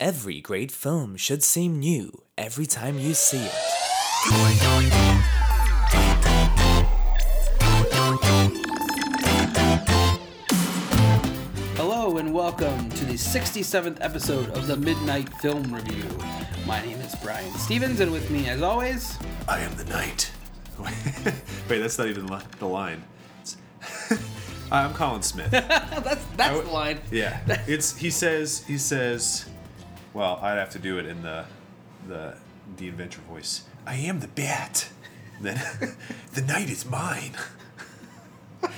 Every great film should seem new every time you see it. Hello and welcome to the 67th episode of the Midnight Film Review. My name is Brian Stevens, and with me, as always, I am the knight. Wait, that's not even li- the line. I'm Colin Smith. that's that's the line. Yeah, it's he says he says. Well, I'd have to do it in the the the adventure voice. I am the bat. Then the night is mine.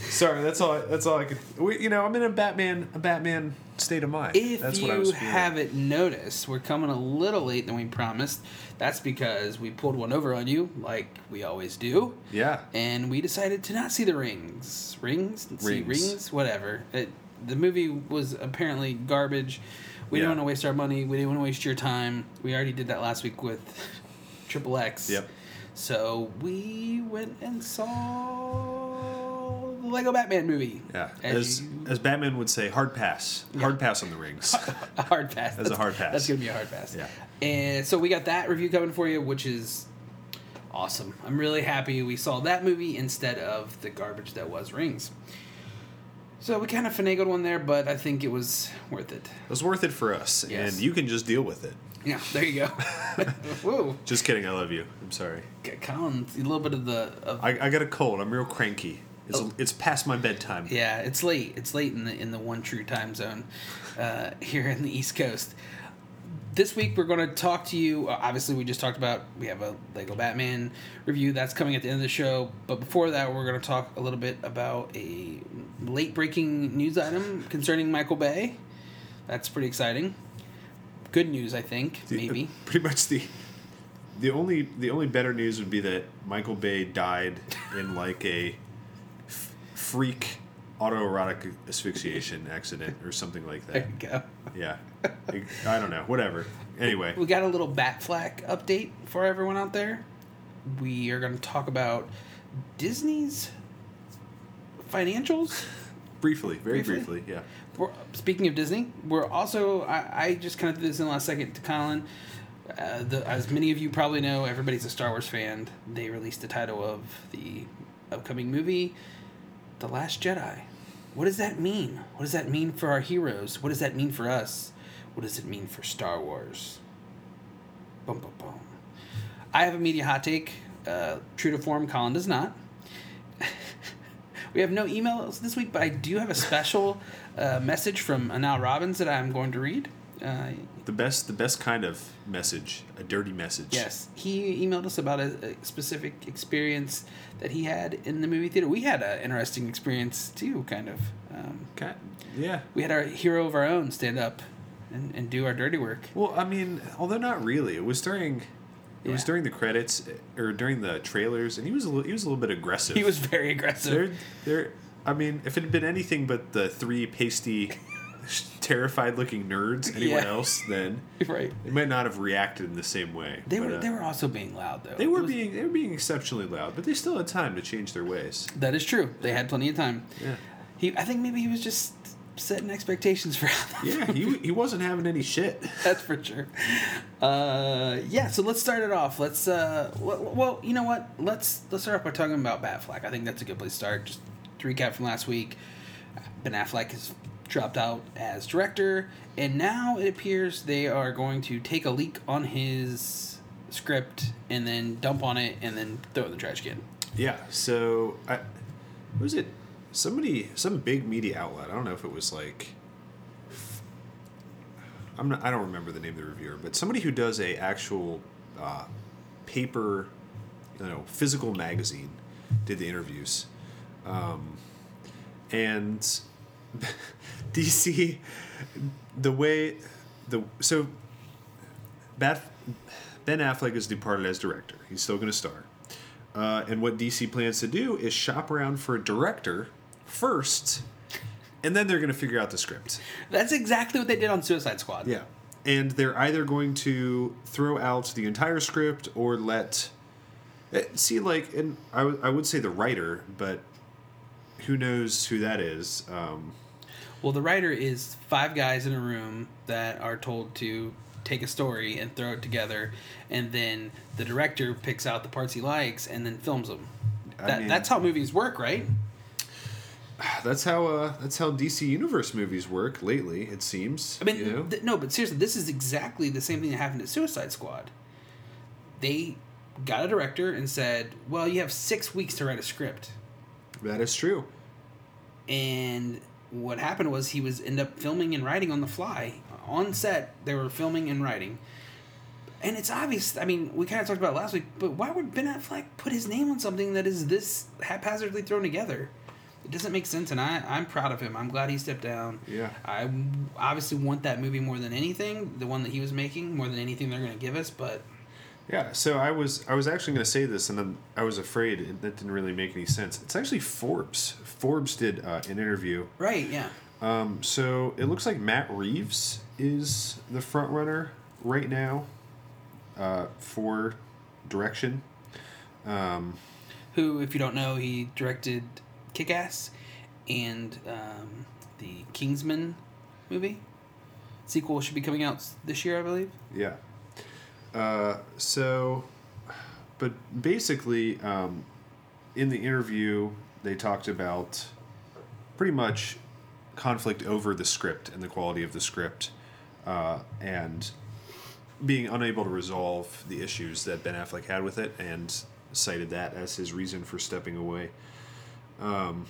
Sorry, that's all. That's all I could. We, you know, I'm in a Batman a Batman state of mind. If that's you what I was feeling. haven't noticed, we're coming a little late than we promised. That's because we pulled one over on you, like we always do. Yeah. And we decided to not see the rings. Rings? See Rings. rings? Whatever. It, the movie was apparently garbage. We Yeah. didn't want to waste our money. We didn't want to waste your time. We already did that last week with Triple X. Yep. So we went and saw the Lego Batman movie. Yeah. As, As you- as Batman would say, hard pass. Hard pass on the rings. a hard pass. That's a hard pass. That's gonna be a hard pass. Yeah. And so we got that review coming for you, which is awesome. I'm really happy we saw that movie instead of the garbage that was Rings. So we kind of finagled one there, but I think it was worth it. It was worth it for us, Yes. and you can just deal with it. Yeah, there you go. Woo, Just kidding. I love you. I'm sorry. Colin, a little bit of the of I, I got a cold. I'm real cranky. It's, Oh. it's past my bedtime. Yeah, it's late. It's late in the in the one true time zone uh, here in the East Coast. This week we're going to talk to you. uh, Obviously, we just talked about we have a Lego Batman review that's coming at the end of the show. But before that, we're going to talk a little bit about a late breaking news item concerning Michael Bay. That's pretty exciting. Good news, I think. The- Maybe. Pretty much the the only the only better news would be that Michael Bay died in like a f- freak autoerotic asphyxiation accident or something like that. There you go. Yeah. I, don't know. Whatever. Anyway. We got a little Batfleck update for everyone out there. We are going to talk about Disney's financials. Briefly. Very Briefly? briefly. Yeah. We're, speaking of Disney, we're also I, I just kind of did this in the last second to Colin. Uh, the, as many of you probably know, everybody's a Star Wars fan. They released the title of the upcoming movie, The Last Jedi. What does that mean? What does that mean for our heroes? What does that mean for us? What does it mean for Star Wars? Bum, bum, bum. I have a media hot take. Uh, true to form, Colin does not. we have no emails this week, but I do have a special uh, message from Anal Robbins that I'm going to read. Uh, The best the best kind of message, a dirty message. yes, he emailed us about a, a specific experience that he had in the movie theater. We had an interesting experience too, kind of. Um, Okay. Yeah. we had our hero of our own stand up and, and do our dirty work. Well, I mean, although not really, it was during it was during the credits or during the trailers, and he was a little, he was a little bit aggressive. He was very aggressive. They're, they're, I mean, if it had been anything but the three pasty, terrified looking nerds, anyone Yeah. else, then right. they might not have reacted in the same way. They But, were uh, they were also being loud though. they were was- being they were being exceptionally loud, but they still had time to change their ways. That is true. They had plenty of time. Yeah. He, I think maybe he was just setting expectations for how Yeah, he, he wasn't having any shit. That's for sure. Uh, yeah, so let's start it off. Let's uh, well, well, you know what? Let's let's start off by talking about Batfleck. I think that's a good place to start. Just to recap from last week. Ben Affleck has dropped out as director, and now it appears they are going to take a leak on his script and then dump on it and then throw it in the trash can. Yeah. So I was it? Somebody, some big media outlet. I don't know if it was like. I'm not. I don't remember the name of the reviewer, but somebody who does a actual uh, paper, you know, physical magazine, did the interviews, um, and DC, the way the so. Bat, Ben Affleck is departed as director. He's still going to star. Uh, and what DC plans to do is shop around for a director first, and then they're going to figure out the script. That's exactly what they did on Suicide Squad. Yeah. And they're either going to throw out the entire script or let. eh, See, like, and I would- I would say the writer, but who knows who that is. Um, Well, the writer is five guys in a room that are told to take a story and throw it together, and then the director picks out the parts he likes and then films them. I mean- that's how movies work, right? That's how uh, that's how DC Universe movies work lately. It seems. I mean, you know? th- no, but seriously, this is exactly the same thing that happened at Suicide Squad. They got a director and said, "Well, you have six weeks to write a script," that is true. and what happened was he was end up filming and writing on the fly on set. They were filming and writing, and it's obvious. I mean, we kind of talked about it last week, but why would Ben Affleck put his name on something that is this haphazardly thrown together? It doesn't make sense, and I, I'm proud of him. I'm glad he stepped down. Yeah. I obviously want that movie more than anything, the one that he was making, more than anything they're going to give us, but Yeah, so I was I was actually going to say this, and then I was afraid it, that didn't really make any sense. It's actually Forbes. Forbes did uh, an interview. right, yeah. Um, so it looks like Matt Reeves is the front runner right now uh, for direction. Um, Who, if you don't know, he directed Kick Ass and um, the Kingsman movie. Sequel should be coming out this year, I believe. Yeah. Uh, so, but basically, um, in the interview, they talked about pretty much conflict over the script and the quality of the script, uh, and being unable to resolve the issues that Ben Affleck had with it, and cited that as his reason for stepping away. Um,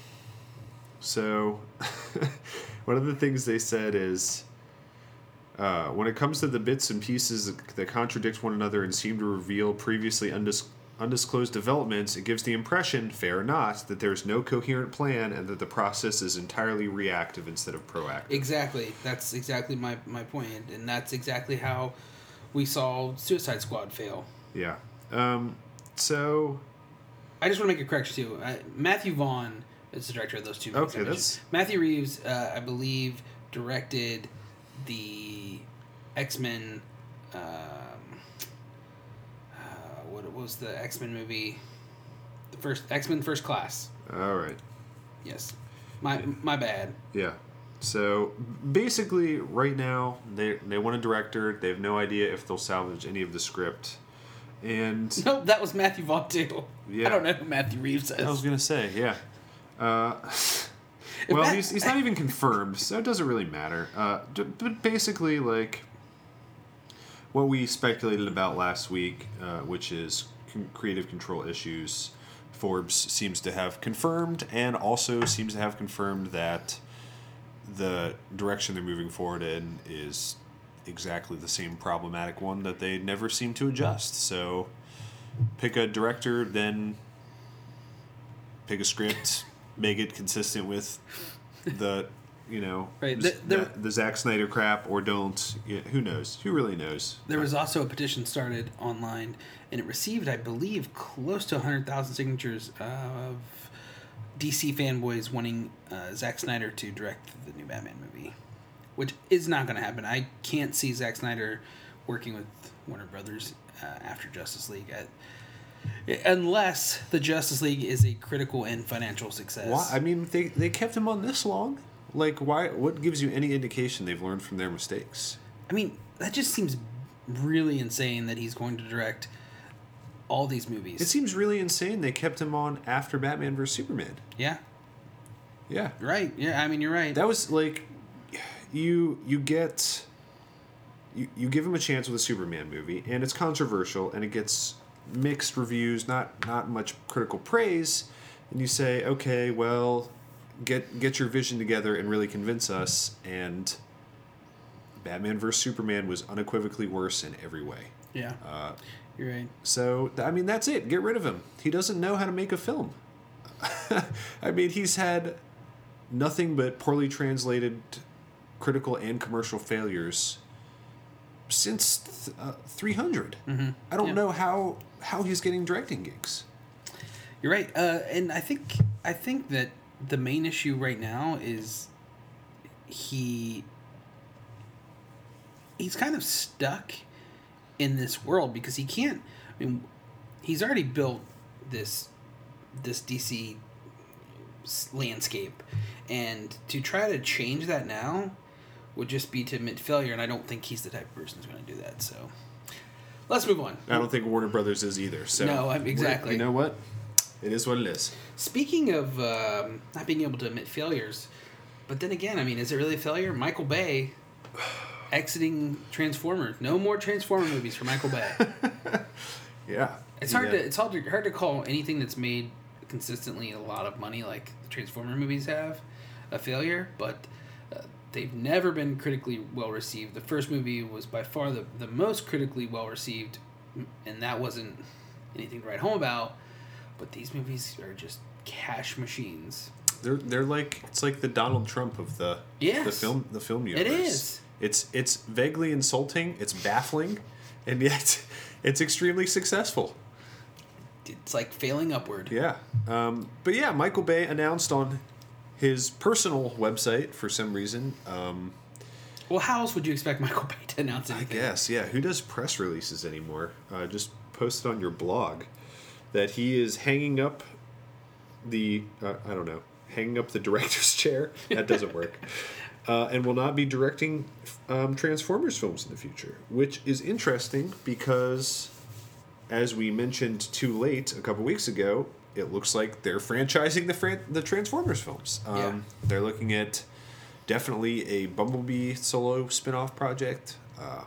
so, one of the things they said is. Uh, when it comes to the bits and pieces that contradict one another and seem to reveal previously undis- undisclosed developments, it gives the impression, fair or not, that there's no coherent plan and that the process is entirely reactive instead of proactive. Exactly. That's exactly my, my point, and that's exactly how we saw Suicide Squad fail. Yeah. Um, so, I just want to make a correction too. Uh, Matthew Vaughn is the director of those two. movies Okay, that's- Matthew Reeves. Uh, I believe directed the X Men. Um, uh, what was the X Men movie? The first X Men First Class. all right. Yes, my my bad. Yeah. So basically, right now they they want a director. They have no idea if they'll salvage any of the script, and No, that was Matthew Vaughn too. Yeah. I don't know who Matthew Reeves is. I was gonna say, yeah. Uh, well, that- he's, he's not even confirmed, so it doesn't really matter. Uh, d- but basically, like what we speculated about last week, uh, which is con- creative control issues, Forbes seems to have confirmed, and also seems to have confirmed that the direction they're moving forward in is exactly the same problematic one that they never seem to adjust. So pick a director, then pick a script, make it consistent with the, you know, Right, the, the- there- the, the Zack Snyder crap, or don't. Yeah, who knows? Who really knows? There was also a petition started online, and it received, I believe, close to 100,000 signatures of DC fanboys wanting uh, Zack Snyder to direct the new Batman movie, which is not going to happen. I can't see Zack Snyder working with Warner Brothers uh, after Justice League, uh, unless the Justice League is a critical and financial success. Why? I mean, they they kept him on this long. Like, why? What gives you any indication they've learned from their mistakes? I mean, that just seems really insane that he's going to direct all these movies. It seems really insane they kept him on after Batman vs Superman. yeah. Yeah, Right. Yeah. I mean, you're right. that was like, you you get. You, you give him a chance with a Superman movie, and it's controversial, and it gets mixed reviews, not not much critical praise, and you say, okay, well, get get your vision together and really convince us. And Batman vs Superman was unequivocally worse in every way. yeah. Uh, you're right. So I mean, that's it. Get rid of him. He doesn't know how to make a film. I mean, he's had nothing but poorly translated critical and commercial failures since th- uh, 300. I don't Yeah. know how how he's getting directing gigs. You're right. Uh, and I think I think that the main issue right now is he he's kind of stuck in this world because he can't. I mean, he's already built this this DC landscape, And to try to change that now would just be to admit failure, and I don't think he's the type of person who's going to do that. So let's move on. I don't think Warner Brothers is either. So No, I'm- exactly. You know what? It is what it is. Speaking of um, not being able to admit failures, but then again, I mean, is it really a failure? Michael Bay exiting Transformers. No more Transformer movies for Michael Bay. Yeah. It's hard Yeah. to it's hard to, hard to call anything that's made consistently a lot of money like the Transformer movies have a failure, but uh, they've never been critically well received. The first movie was by far the, the most critically well received, and that wasn't anything to write home about. But these movies are just cash machines. They're they're like it's like the Donald Trump of the the film the film universe. is. It's it's vaguely insulting. It's baffling, and yet it's extremely successful. It's like failing upward. Yeah. Um, but yeah, Michael Bay announced on his personal website for some reason. Um, Well, how else would you expect Michael Bay to announce I guess yeah. Who does press releases anymore? Uh, just post it on your blog that he is hanging up the uh, I don't know hanging up the director's chair. That doesn't work. Uh, and will not be directing um, Transformers films in the future, which is interesting because, as we mentioned too late a couple weeks ago, it looks like they're franchising the fran- the Transformers films. Um, Yeah. They're looking at definitely a Bumblebee solo spin-off project. Uh,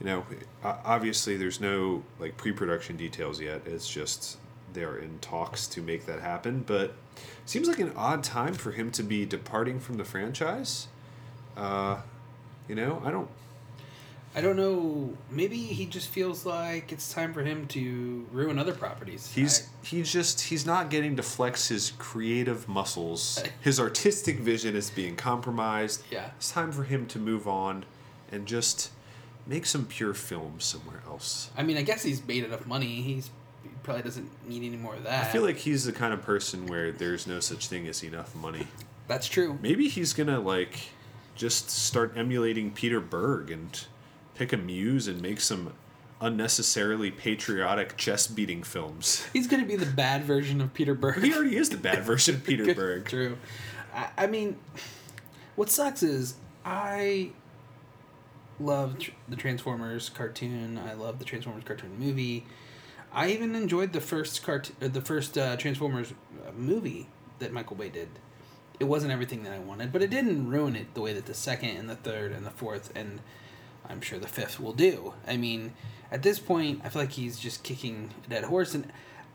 you know, obviously there's no like pre-production details yet. It's just they're in talks to make that happen. But seems like an odd time for him to be departing from the franchise. Uh, you know, I don't. I don't know. Maybe he just feels like it's time for him to ruin other properties. He's he's just he's not getting to flex his creative muscles. His artistic vision is being compromised. Yeah. It's time for him to move on and just make some pure films somewhere else. I, I mean, I guess he's made enough money. He's he probably doesn't need any more of that. I feel like he's the kind of person where there's no such thing as enough money. that's true. Maybe he's gonna like just start emulating Peter Berg and pick a muse and make some unnecessarily patriotic chest beating films. He's gonna be the bad version of Peter Berg. He already is the bad version of Peter Good- Berg. True. I, I mean, what sucks is I love tr- the Transformers cartoon. I love the Transformers cartoon movie. I even enjoyed the first cart- uh, the first uh, Transformers uh, movie that Michael Bay did. It wasn't everything that I wanted, but it didn't ruin it the way that the second and the third and the fourth and I'm sure the fifth will do. I mean, at this point, I feel like he's just kicking a dead horse, and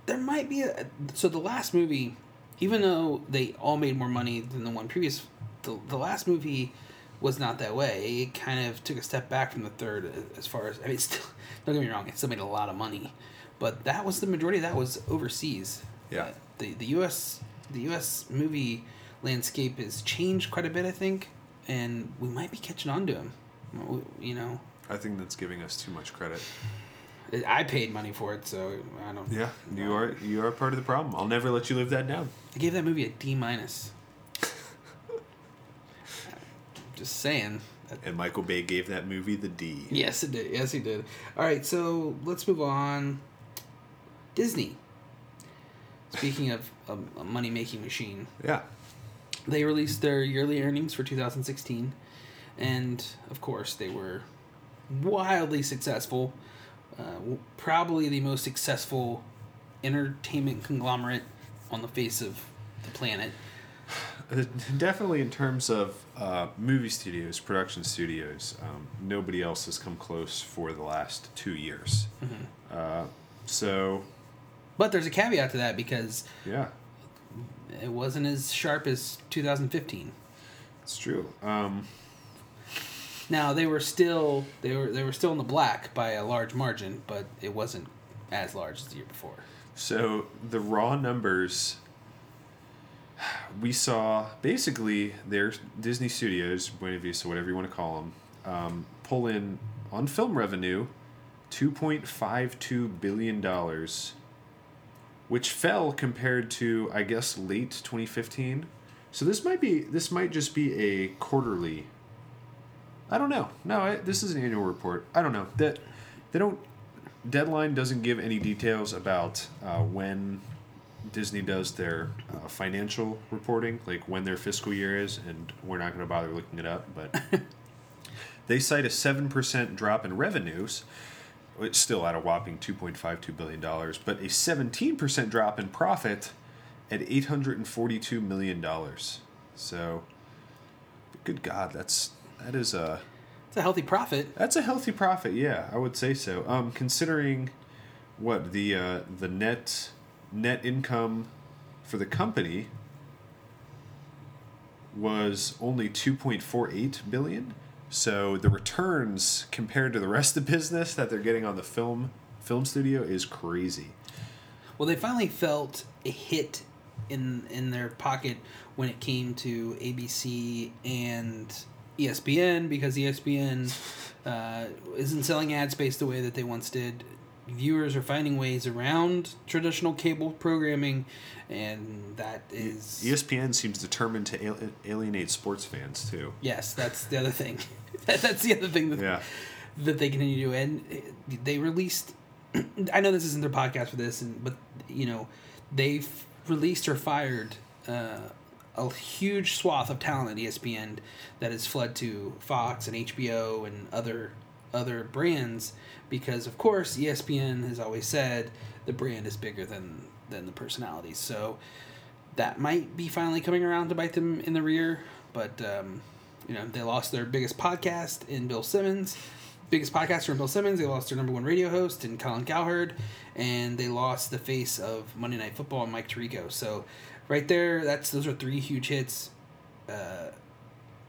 there might be a. So the last movie, even though they all made more money than the one previous, the, the last movie was not that way. It kind of took a step back from the third as far as I mean, still don't get me wrong, it still made a lot of money, but that was the majority of that was overseas. Yeah. Uh, the the U.S. the U.S. movie landscape has changed quite a bit, I think, and we might be catching on to him. You know, I think that's giving us too much credit. I paid money for it, so I don't. Yeah, you are you are part of the problem. I'll never let you live that down. I gave that movie a D minus. Just saying. And Michael Bay gave that movie the D. Yes, it did. Yes, he did. All right, so let's move on. Disney. Speaking of a, a money making machine, Yeah. they released their yearly earnings for 2016, and of course, they were wildly successful. Uh, probably the most successful entertainment conglomerate on the face of the planet. Uh, Definitely in terms of uh, movie studios, production studios, um, nobody else has come close for the last two years. Uh, so, But there's a caveat to that because yeah, it wasn't as sharp as 2015. it's true. Um, Now they were still they were they were still in the black by a large margin, but it wasn't as large as the year before. So the raw numbers we saw basically their Disney Studios, Buena Vista, whatever you want to call them, um, pull in on film revenue two point five two billion dollars, which fell compared to I guess late twenty fifteen. So this might be this might just be a quarterly. I don't know. No, I, this is an annual report. I don't know that they don't Deadline doesn't give any details about uh, when Disney does their uh, financial reporting, like when their fiscal year is, and we're not going to bother looking it up, but they cite a 7% drop in revenues, it's still at a whopping $2.52 billion, but a 17% drop in profit at $842 million. So, good God, that's that is a It's a healthy profit. that's a healthy profit. Yeah, I would say so. Um, considering what the uh, the net net income for the company was only 2.48 billion. So the returns compared to the rest of the business that they're getting on the film film studio is crazy. Well, they finally felt a hit in in their pocket when it came to ABC and ESPN because ESPN uh, isn't selling ad space the way that they once did. Viewers are finding ways around traditional cable programming, and that is ESPN seems determined to alienate sports fans too. yes, that's the other thing. That's the other thing that Yeah. that they continue to do. And they released. I know this isn't their podcast for this, and but you know, they've released or fired uh, a huge swath of talent at ESPN that has fled to Fox and HBO and other other brands because, of course, ESPN has always said the brand is bigger than than the personalities. So that might be finally coming around to bite them in the rear. But um, you know, they lost their biggest podcast in Bill Simmons, biggest podcaster in Bill Simmons. They lost their number one radio host in Colin Cowherd, and they lost the face of Monday Night Football, and Mike Tirico. So right there, that's those are three huge hits. Uh,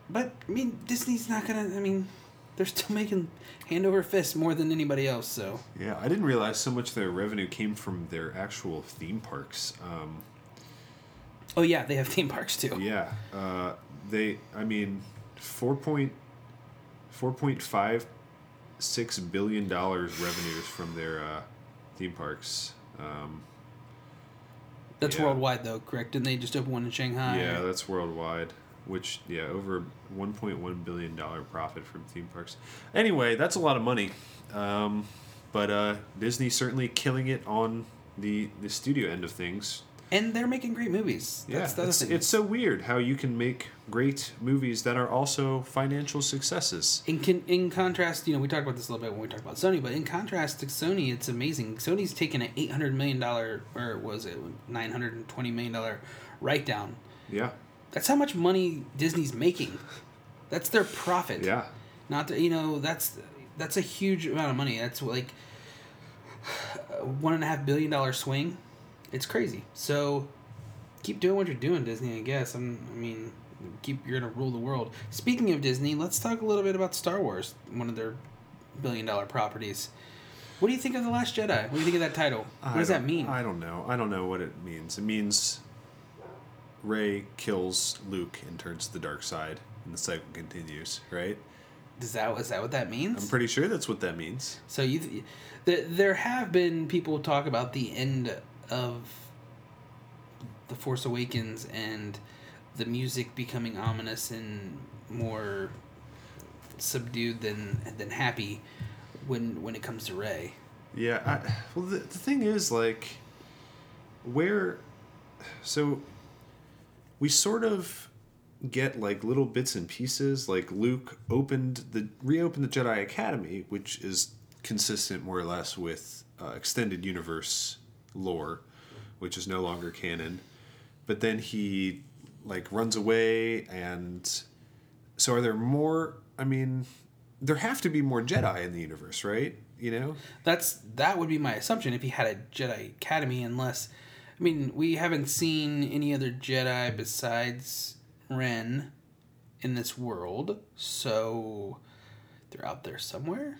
but I mean, Disney's not gonna. I mean, they're still making hand over fist more than anybody else. So Yeah, I didn't realize so much of their revenue came from their actual theme parks. Um, oh yeah, they have theme parks too. Yeah, uh, they. I mean, four point four point five six billion dollars revenues from their uh, theme parks. Um, That's Yeah. worldwide though, correct? Didn't they just open one in Shanghai? yeah, that's worldwide. Which yeah, over one point one billion dollar profit from theme parks. Anyway, that's a lot of money. Um, but uh, Disney certainly killing it on the the studio end of things. And they're making great movies. Yeah, That's the other it's, thing. it's so weird how you can make great movies that are also financial successes. in con- in contrast, you know, we talked about this a little bit when we talked about Sony, but in contrast to Sony, it's amazing. Sony's taken an eight hundred million dollar, or was it nine hundred and twenty million dollar write down. Yeah, That's how much money Disney's making. That's their profit. yeah, Not that you know that's that's a huge amount of money. That's like a one and a half billion dollar swing. It's crazy. So keep doing what you're doing, Disney. I guess. I'm, I mean, keep you're gonna rule the world. Speaking of Disney, let's talk a little bit about Star Wars, one of their billion dollar properties. What do you think of the Last Jedi? What do you think of that title? What I does that mean? I don't know. I don't know what it means. It means Rey kills Luke and turns to the dark side, and the cycle continues. Right? Is that is that what that means? I'm pretty sure that's what that means. So you, th- there have been people talk about the end of the Force Awakens and the music becoming ominous and more subdued than than happy when when it comes to Rey. Yeah. I, well, the, the thing is, like, where. So, we sort of get like little bits and pieces. Like Luke opened the reopened the Jedi Academy, which is consistent more or less with uh, extended universe lore, which is no longer canon. But then he like runs away, and so are there more? I mean, there have to be more Jedi in the universe, right? You know. That's that would be my assumption if he had a Jedi Academy, unless I mean we haven't seen any other Jedi besides Ren in this world, so they're out there somewhere.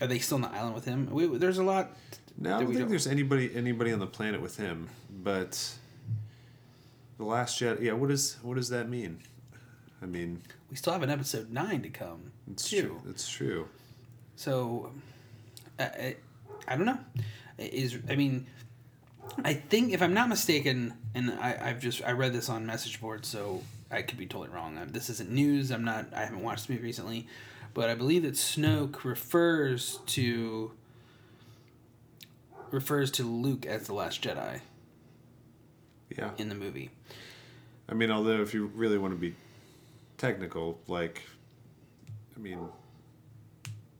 Are they still on the island with him? We, there's a lot. No, I don't think there's anybody anybody on the planet with him. But the Last Jedi, yeah. What does what does that mean? I mean, We still have an episode nine to come. it's too. true. It's true. So, I, I, I don't know. Is I mean, I think if I'm not mistaken, and I, I've just I read this on message boards, so I could be totally wrong. This isn't news. I'm not. I haven't watched the movie recently, but I believe that Snoke refers to refers to Luke as the Last Jedi. Yeah. in the movie. I mean, although if you really want to be technical, like, I mean,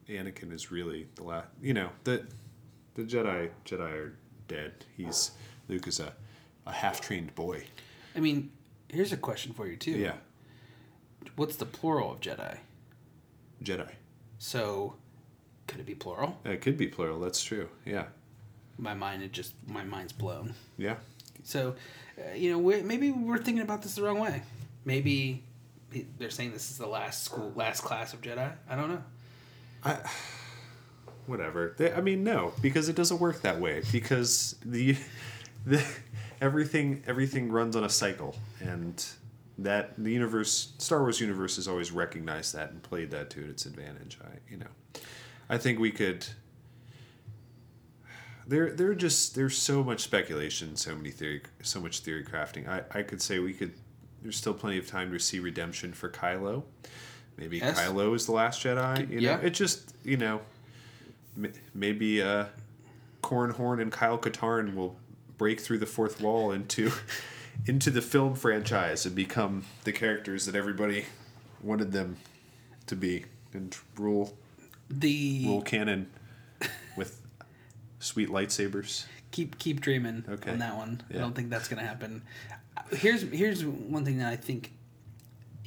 Anakin is really the last. You know, the the Jedi Jedi are dead. He's Luke is a a half trained boy. I mean, here's a question for you too. Yeah, What's the plural of Jedi? Jedi. So, could it be plural? It could be plural. That's true. Yeah, My mind, it just my mind's blown. yeah. So, uh, you know, we maybe we're thinking about this the wrong way. Maybe they're saying this is the last school, last class of Jedi. I don't know. I, whatever. They, I mean, no, because it doesn't work that way. Because the, the everything everything runs on a cycle, and that the universe, Star Wars universe, has always recognized that and played that to its advantage. I, you know, I think we could. There, there just there's so much speculation, so many theory, so much theory crafting. I, I could say we could. There's still plenty of time to see redemption for Kylo. Maybe Yes. Kylo is the last Jedi. You know, Yeah. it just you know, maybe uh, Cornhorn and Kyle Katarn will break through the fourth wall into into the film franchise and become the characters that everybody wanted them to be and rule The rule canon with sweet lightsabers. keep keep dreaming Okay. on that one. I don't think that's gonna happen. Here's here's one thing that I think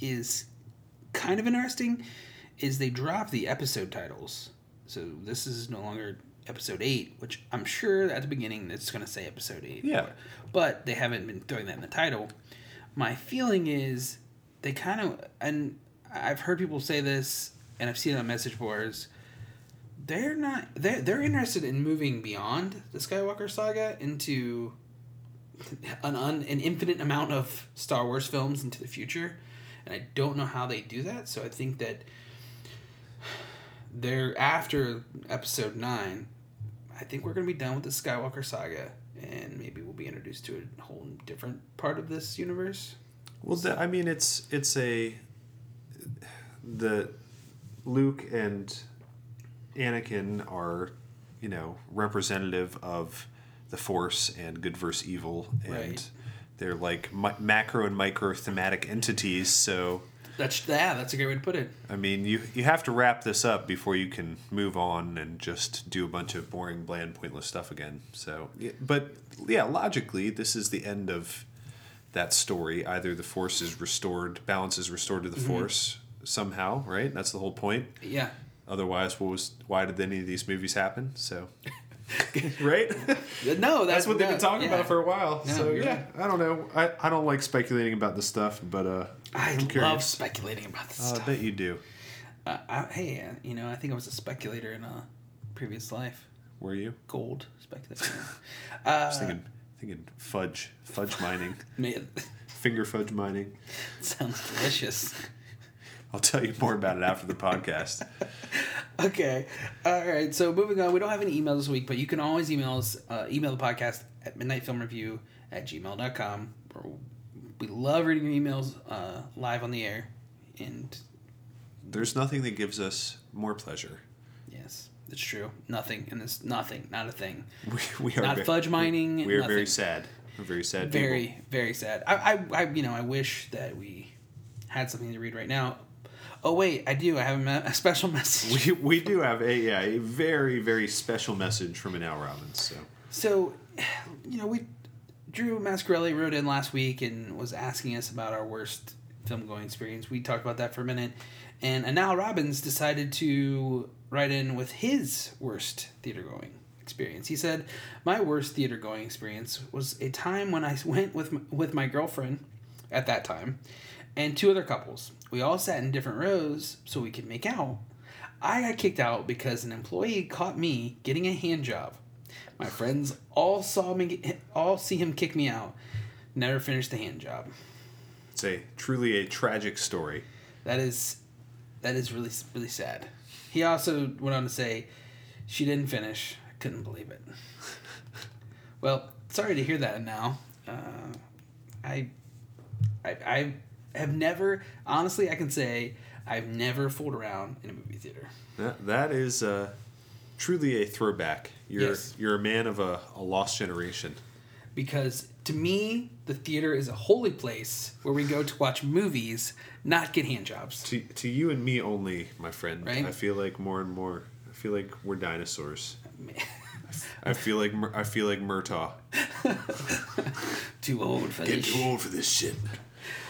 is kind of interesting is they drop the episode titles. So this is no longer episode eight, which I'm sure at the beginning it's gonna say episode eight. Yeah. But they haven't been throwing that in the title. My feeling is they kind of and I've heard people say this and I've seen it on message boards they're not they're, they're interested in moving beyond the skywalker saga into an un, an infinite amount of star wars films into the future. And i don't know how they do that so i think that they're after episode 9 i think we're going to be done with the skywalker saga and maybe we'll be introduced to a whole different part of this universe. Well, the, I mean, it's it's a the Luke and Anakin are, you know, representative of the Force and good versus evil, and Right. they're like mi- macro and micro thematic entities. So, that's yeah that's a great way to put it I mean, you you have to wrap this up before you can move on and just do a bunch of boring, bland, pointless stuff again. So, but yeah, logically, this is the end of that story. Either the Force is restored, balance is restored to the mm-hmm. Force somehow, right? That's the whole point. yeah Otherwise, what was why did any of these movies happen? So, right? no That's what they've been talking yeah. about for a while. No, so yeah, I don't know. I, I don't like speculating about this stuff, but uh, i I'm love curious. speculating about this I stuff bet you do. Uh, I, hey, uh, you know, I think I was a speculator in a previous life. Were you? Gold speculator. I uh, was thinking, thinking fudge, fudge mining, finger fudge mining. sounds delicious. I'll tell you more about it after the podcast. Okay, all right. So moving on, we don't have any emails this week, but you can always email us. Uh, email the podcast at midnightfilmreview at gmail.com. We love reading your emails uh, live on the air, and There's nothing that gives us more pleasure. yes, it's true. Nothing And it's Nothing. Not a thing. We, we are Not ve- fudge mining, We, we are very sad. We're very sad. very people. very sad I, I i you know i wish that we had something to read right now oh wait i do. I have a, a special message. We, we do have a yeah a very very special message from an Al Robbins. So. So you know we drew mascarelli wrote in last week and was asking us about our worst film going experience. We talked about that for a minute. And anal robbins decided to write in with his worst theater going experience. He said my worst theater going experience was a time when i went with my, with my girlfriend at that time and two other couples we all sat in different rows so we could make out i got kicked out because an employee caught me getting a hand job my friends all saw me all see him kick me out never finished the hand job it's a truly a tragic story. that is that is really really sad. He also went on to say she didn't finish. I couldn't believe it. well, sorry to hear that now. Uh, I, I I have never honestly I can say I've never fooled around in a movie theater. That that is uh, truly a throwback. You're Yes. you're a man of a, a lost generation. because to me, the theater is a holy place where we go to watch movies, not get hand jobs. To, to you and me only, my friend. Right? I feel like more and more. I feel like we're dinosaurs. I feel like I feel like Murtaugh. Too old for this. Getting too old for this shit.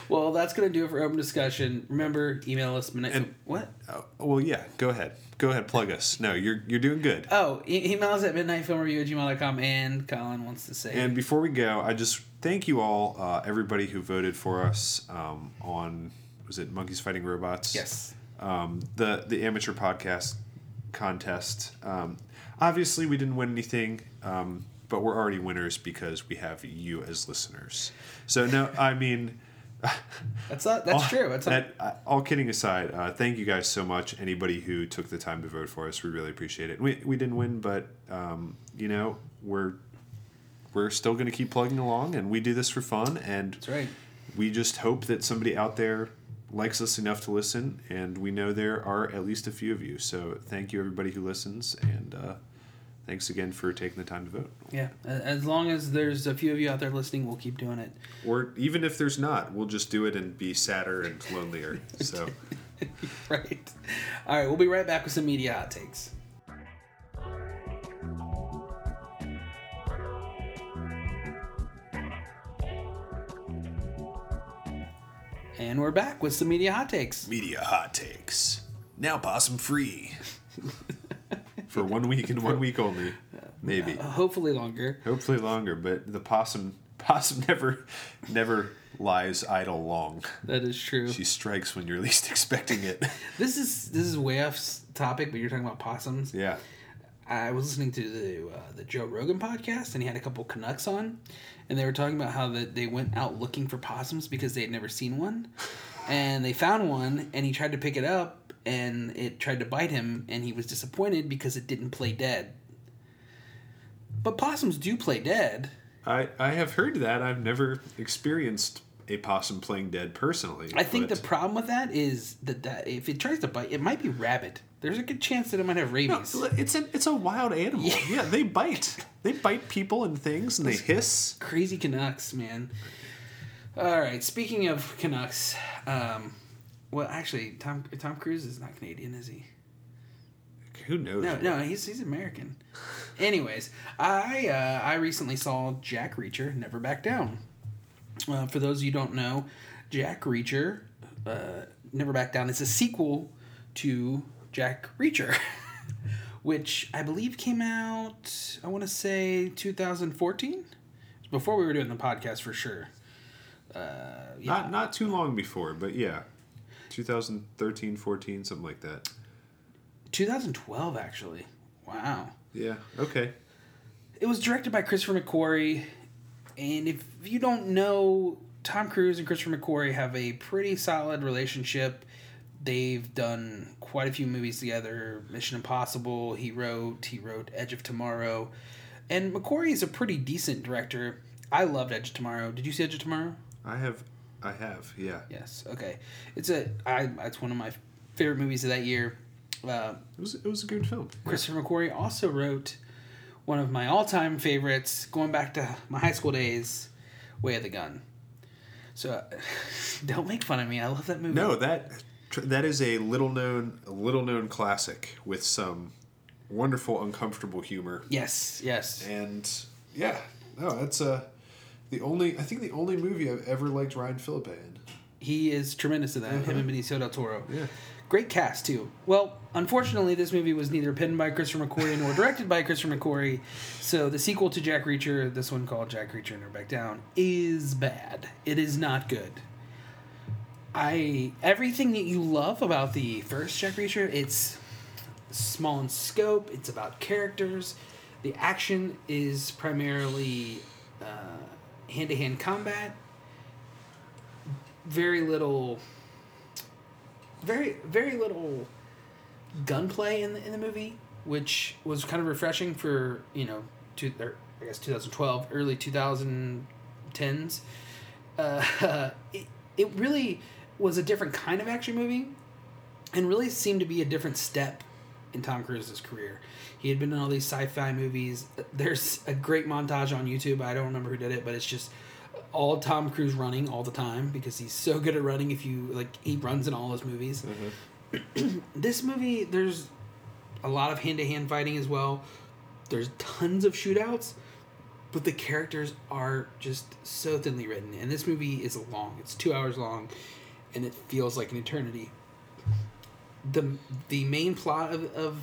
Well, that's gonna do it for open discussion. Remember, email us. Midnight. And- what? Oh, well, yeah. Go ahead. Go ahead. Plug us. No, you're you're doing good. Oh, e- email us at midnightfilmreview at gmail.com. And Colin wants to say. And before we go, I just thank you all, uh, everybody who voted for us um, on was it Monkeys Fighting Robots? yes. um, the the amateur podcast contest. Um, obviously, we didn't win anything, um, but we're already winners because we have you as listeners. So no, I mean. That's not. That's all- true. That's that- uh, all kidding aside, uh, thank you guys so much. Anybody who took the time to vote for us, we really appreciate it. We, we didn't win, but um, you know we're we're still going to keep plugging along, and we do this for fun. And that's right. we just hope that somebody out there likes us enough to listen, and we know there are at least a few of you. So thank you, everybody who listens, and uh, thanks again for taking the time to vote. Yeah. As long as there's a few of you out there listening, we'll keep doing it. Or even if there's not, we'll just do it and be sadder and lonelier. So right. All right. We'll be right back with some media hot takes. And we're back with some media hot takes. media hot takes now possum free for one week and one week only, maybe. Uh, hopefully longer. Hopefully longer, but the possum possum never never lies idle long. That is true. She strikes when you're least expecting it. This is this is way off topic, but you're talking about possums. yeah. I was listening to the uh, the Joe Rogan podcast, and he had a couple Canucks on, and they were talking about how that they went out looking for possums because they had never seen one, and they found one, and he tried to pick it up, and it tried to bite him, and he was disappointed because it didn't play dead. But possums do play dead. I, I have heard that. I've never experienced a possum playing dead personally. I think but- the problem with that is that, that if it tries to bite, it might be rabbit. There's a good chance that it might have rabies. No, it's a it's a wild animal. Yeah. they bite. They bite people and things, and they hiss. Crazy Canucks, man. All right. Speaking of Canucks, um, well, actually, Tom Tom Cruise is not Canadian, is he? Who knows? No, no, he's he's American. Anyways, I uh, I recently saw Jack Reacher, Never Back Down. Uh, for those of you who don't know, Jack Reacher, uh, Never Back Down is a sequel to Jack Reacher, which I believe came out. I want to say 2014, before we were doing the podcast for sure. Uh, yeah, Not not too long before, but yeah. 2013, 14, something like that. 2012 actually. Wow. Yeah. Okay. It was directed by Christopher McQuarrie, and if you don't know, Tom Cruise and Christopher McQuarrie have a pretty solid relationship. They've done quite a few movies together. Mission Impossible. He wrote. He wrote Edge of Tomorrow, and McQuarrie is a pretty decent director. I loved Edge of Tomorrow. Did you see Edge of Tomorrow? I have. I have. Yeah. Yes. Okay. It's a. I. It's one of my favorite movies of that year. Uh, It was. It was a good film. Christopher McQuarrie also wrote one of my all-time favorites, going back to my high school days, Way of the Gun. So, uh, don't make fun of me. I love that movie. No, that that is a little known a little known classic with some wonderful uncomfortable humor Yes. Yes. and yeah no that's uh the only I think the only movie I've ever liked Ryan Phillippe in. He is tremendous in that. Him uh-huh. and Benicio del Toro. Yeah. Great cast too. Well, unfortunately, this movie was neither penned by Christopher McQuarrie nor directed by Christopher McQuarrie. So the sequel to Jack Reacher, this one called Jack Reacher Never Back Down, is bad. It is not good. I everything that you love about the first Jack Reacher, it's small in scope. It's about characters. The action is primarily uh, hand to hand combat. Very little. Very very little gunplay in the in the movie, which was kind of refreshing for you know, two, or I guess 2012, early 2010s. Uh, it, it really was a different kind of action movie, and really seemed to be a different step in Tom Cruise's career. He had been in all these sci-fi movies. There's a great montage on YouTube. I don't remember who did it, but it's just all Tom Cruise running all the time because he's so good at running. If you like, he runs in all his movies. Mm-hmm. this movie, there's a lot of hand-to-hand fighting as well. There's tons of shootouts, but the characters are just so thinly written. And this movie is long. It's two hours long, and it feels like an eternity. The The main plot of of,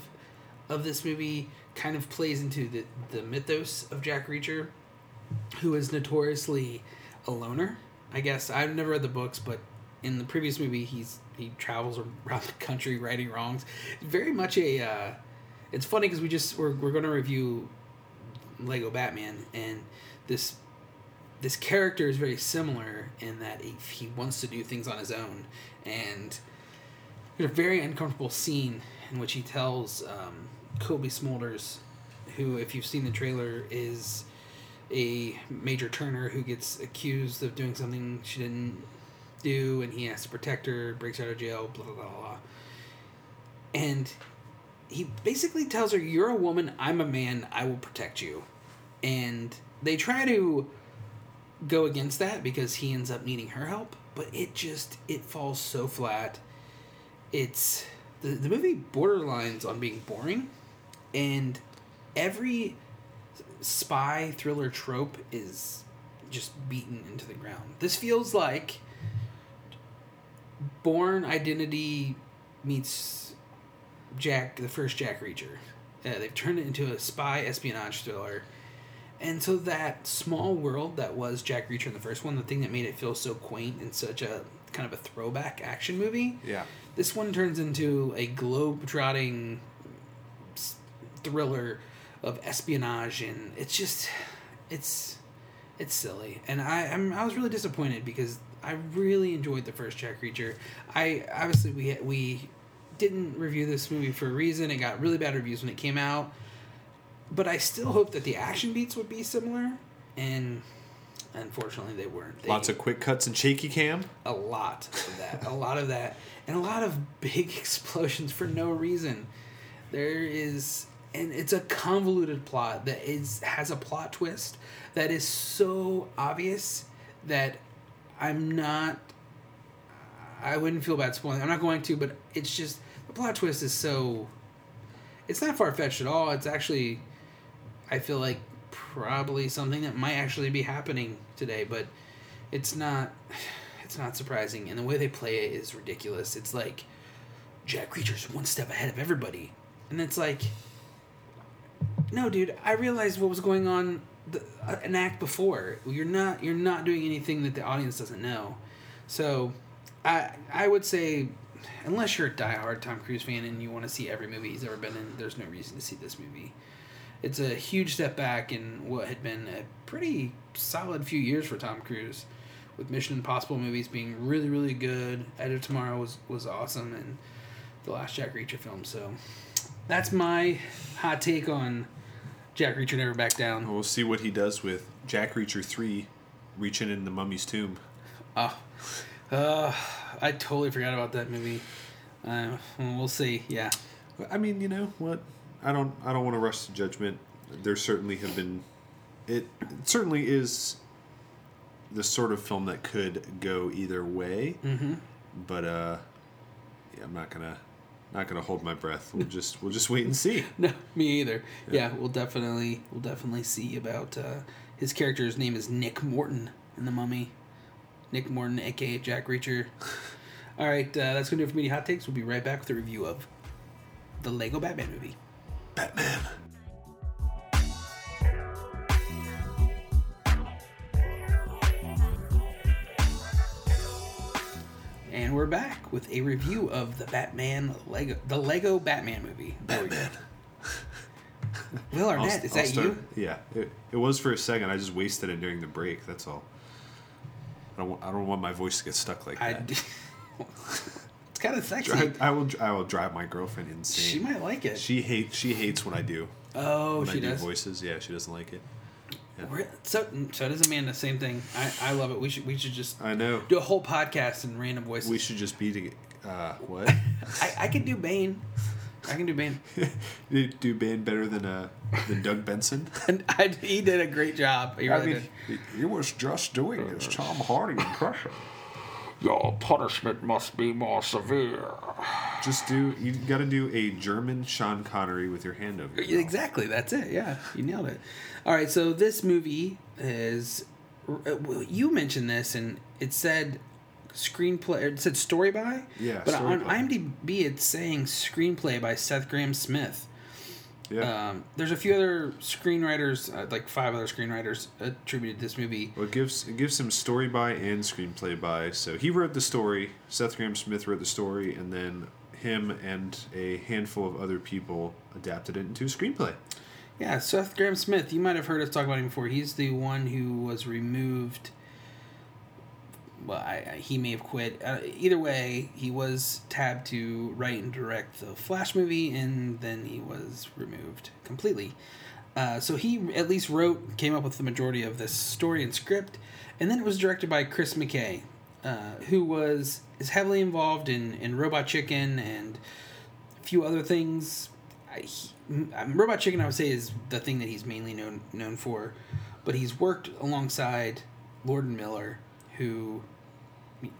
of this movie kind of plays into the the mythos of Jack Reacher, who is notoriously a loner. I guess I've never read the books, but in the previous movie, he's he travels around the country righting wrongs. Very much a. Uh, it's funny because we just we're we're to review Lego Batman, and this this character is very similar in that he, he wants to do things on his own, and there's a very uncomfortable scene in which he tells um, Cobie Smulders, who, if you've seen the trailer, is a Major Turner who gets accused of doing something she didn't do, and he has to protect her, breaks out of jail, blah blah blah blah. And he basically tells her, "You're a woman. I'm a man. I will protect you." And they try to go against that because he ends up needing her help, but it just it falls so flat. It's the the movie borderlines on being boring, and every spy thriller trope is just beaten into the ground. This feels like Bourne Identity meets Jack, the first Jack Reacher. Uh, they've turned it into a spy espionage thriller. And so that small world that was Jack Reacher in the first one, the thing that made it feel so quaint and such a kind of a throwback action movie, Yeah. this one turns into a globe-trotting thriller of espionage, and it's just, it's, it's silly, and I I'm, I was really disappointed because I really enjoyed the first Jack Reacher. I obviously we we didn't review this movie for a reason. It got really bad reviews when it came out, but I still hope that the action beats would be similar, and unfortunately they weren't. They, Lots of quick cuts and shaky cam. a lot of that, a lot of that, and a lot of big explosions for no reason. There is, and it's a convoluted plot that is has a plot twist that is so obvious that I'm not. I wouldn't feel bad spoiling. I'm not going to, but it's just the plot twist is so. It's not far fetched at all. It's actually, I feel like probably something that might actually be happening today, but it's not it's not surprising. And the way they play it is ridiculous. It's like jack reacher's one step ahead of everybody. And it's like no dude i realized what was going on the, uh, an act before. You're not you're not doing anything that the audience doesn't know. So i i would say unless you're a diehard tom cruise fan and you want to see every movie he's ever been in there's no reason to see this movie it's a huge step back in what had been a pretty solid few years for Tom Cruise, with Mission Impossible movies being really, really good. Edge of Tomorrow was, was awesome, and the last Jack Reacher film. So that's my hot take on Jack Reacher Never Back Down. We'll see what he does with Jack Reacher 3 reaching in the mummy's tomb. Oh, uh, I totally forgot about that movie. Uh, we'll see. Yeah. I mean, you know what? I don't. I don't want to rush to judgment. There certainly have been. It, it certainly is. The sort of film that could go either way, Mm-hmm. but uh, yeah, I'm not gonna, not gonna hold my breath. We'll just, we'll just wait and see. No, me either. Yeah, we'll definitely we'll definitely see about uh, his character's name is Nick Morton in the Mummy. Nick Morton, aka Jack Reacher. All right, uh, that's gonna do it for media hot takes. We'll be right back with a review of the Lego Batman movie. Batman. And we're back with a review of the Batman Lego the Lego Batman movie. There we go. Batman. Will I'll- Arnett, is I'll that start- you? Yeah, it, it was for a second. I just wasted it during the break. That's all. I don't. want- I don't want my voice to get stuck like I. that. kind of sexy. Dri- I will. I will drive my girlfriend insane. She might like it. She hates. She hates when I do. oh, when she I do does. voices. Yeah, she doesn't like it. Re- So, so does Amanda. Same thing. I, I love it. We should we should just I know. do a whole podcast in random voices. We should just be. To, uh, what? I, I could do Bane. I can do Bane. You do Bane better than uh than Doug Benson. And I, he did a great job. He really did. he was just doing his Tom Hardy impression. Your punishment must be more severe. Just do you got to do a German Sean Connery with your hand over. Your mouth. Exactly. That's it. Yeah, you nailed it. All right. So this movie is. uh, well, You mentioned this, and it said screenplay. It said story by. Yeah, But story on by. IMDb, it's saying screenplay by Seth Grahame-Smith. Yeah. Um, there's a few other screenwriters, uh, like five other screenwriters, attributed this movie. Well, it gives it gives him story by and screenplay by. So he wrote the story. Seth Grahame-Smith wrote the story, and then him and a handful of other people adapted it into a screenplay. Yeah, Seth Grahame-Smith. You might have heard us talk about him before. He's the one who was removed. Well, I, I, he may have quit. Uh, either way, he was tabbed to write and direct the Flash movie, and then he was removed completely. Uh, so he at least wrote, came up with the majority of this story and script, and then it was directed by Chris McKay, uh, who was is heavily involved in in Robot Chicken and a few other things. I, he, Robot Chicken, I would say, is the thing that he's mainly known known for, but he's worked alongside Lord and Miller, who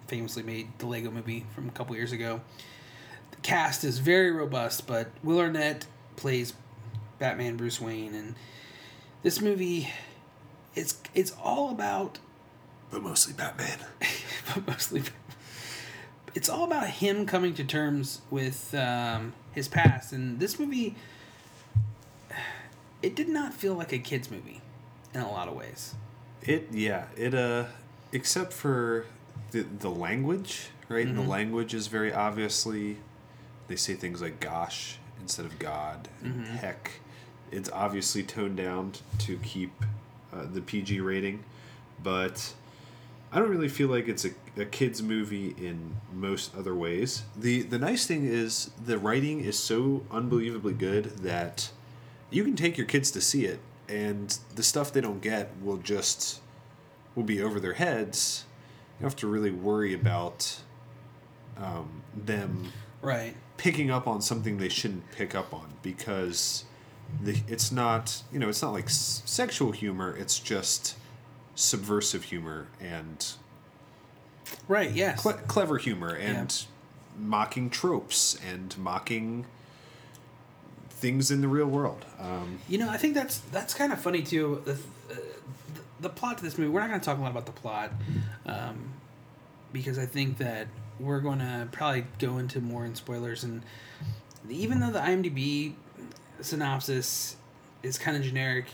famously made the Lego Movie from a couple years ago. The cast is very robust, but Will Arnett plays Batman Bruce Wayne, and this movie, it's it's all about But mostly Batman. but mostly it's all about him coming to terms with um, his past and this movie it did not feel like a kids movie in a lot of ways It yeah it uh except for the the language right? And the language is very obviously they say things like gosh instead of god and heck. It's obviously toned down to keep uh, the PG rating but I don't really feel like it's a, a kids movie in most other ways. The the nice thing is the writing is so unbelievably good that you can take your kids to see it and the stuff they don't get will just will be over their heads. You don't have to really worry about um, them right. picking up on something they shouldn't pick up on because the, it's not you know it's not like s- sexual humor it's just subversive humor and right yes. cle- clever humor and mocking tropes and mocking things in the real world um, you know i think that's that's kind of funny too the, plot to this movie we're not going to talk a lot about the plot um, because i think that we're going to probably go into more in spoilers and even though the imdb synopsis is kind of generic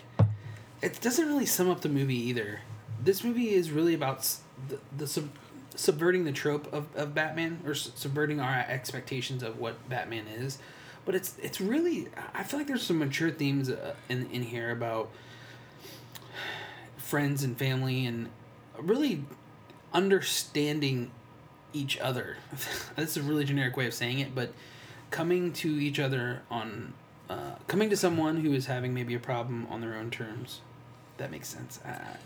it doesn't really sum up the movie either. This movie is really about the, the sub, subverting the trope of, of batman or subverting our expectations of what batman is but it's it's really i feel like there's some mature themes uh, in, in here about friends and family and really understanding each other. That's a really generic way of saying it but coming to each other on uh, coming to someone who is having maybe a problem on their own terms that makes sense. Uh,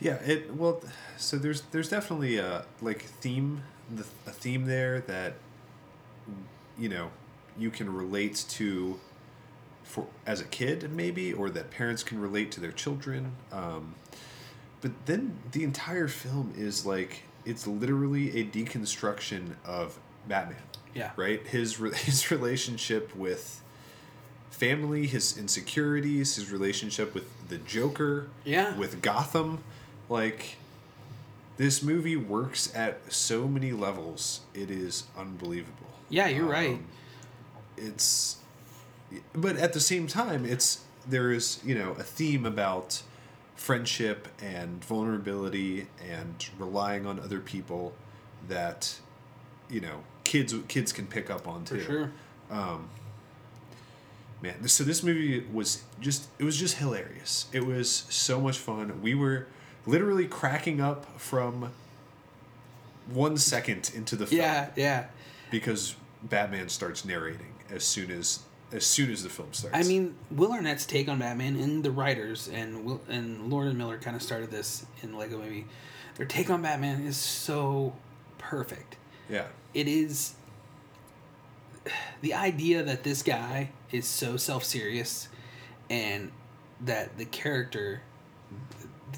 yeah it well so there's there's definitely a like theme the, a theme there that you know you can relate to for as a kid maybe or that parents can relate to their children. Um, but then the entire film is like it's literally a deconstruction of batman. Yeah. Right? His re- his relationship with family his insecurities his relationship with the joker Yeah. with gotham. Like this movie works at so many levels. It is unbelievable. Yeah you're right. Um, it's but at the same time it's there is you know a theme about friendship and vulnerability and relying on other people that you know kids kids can pick up on too. for sure um, man so this movie was just it was just hilarious. It was so much fun. We were literally cracking up from one second into the film. Yeah yeah. Because batman starts narrating as soon as as soon as the film starts I mean, Will Arnett's take on Batman and the writers and Will and Lord and Miller kind of started this in Lego Movie. Their take on Batman is so perfect. yeah It is. the idea that this guy is so self serious, and that the character,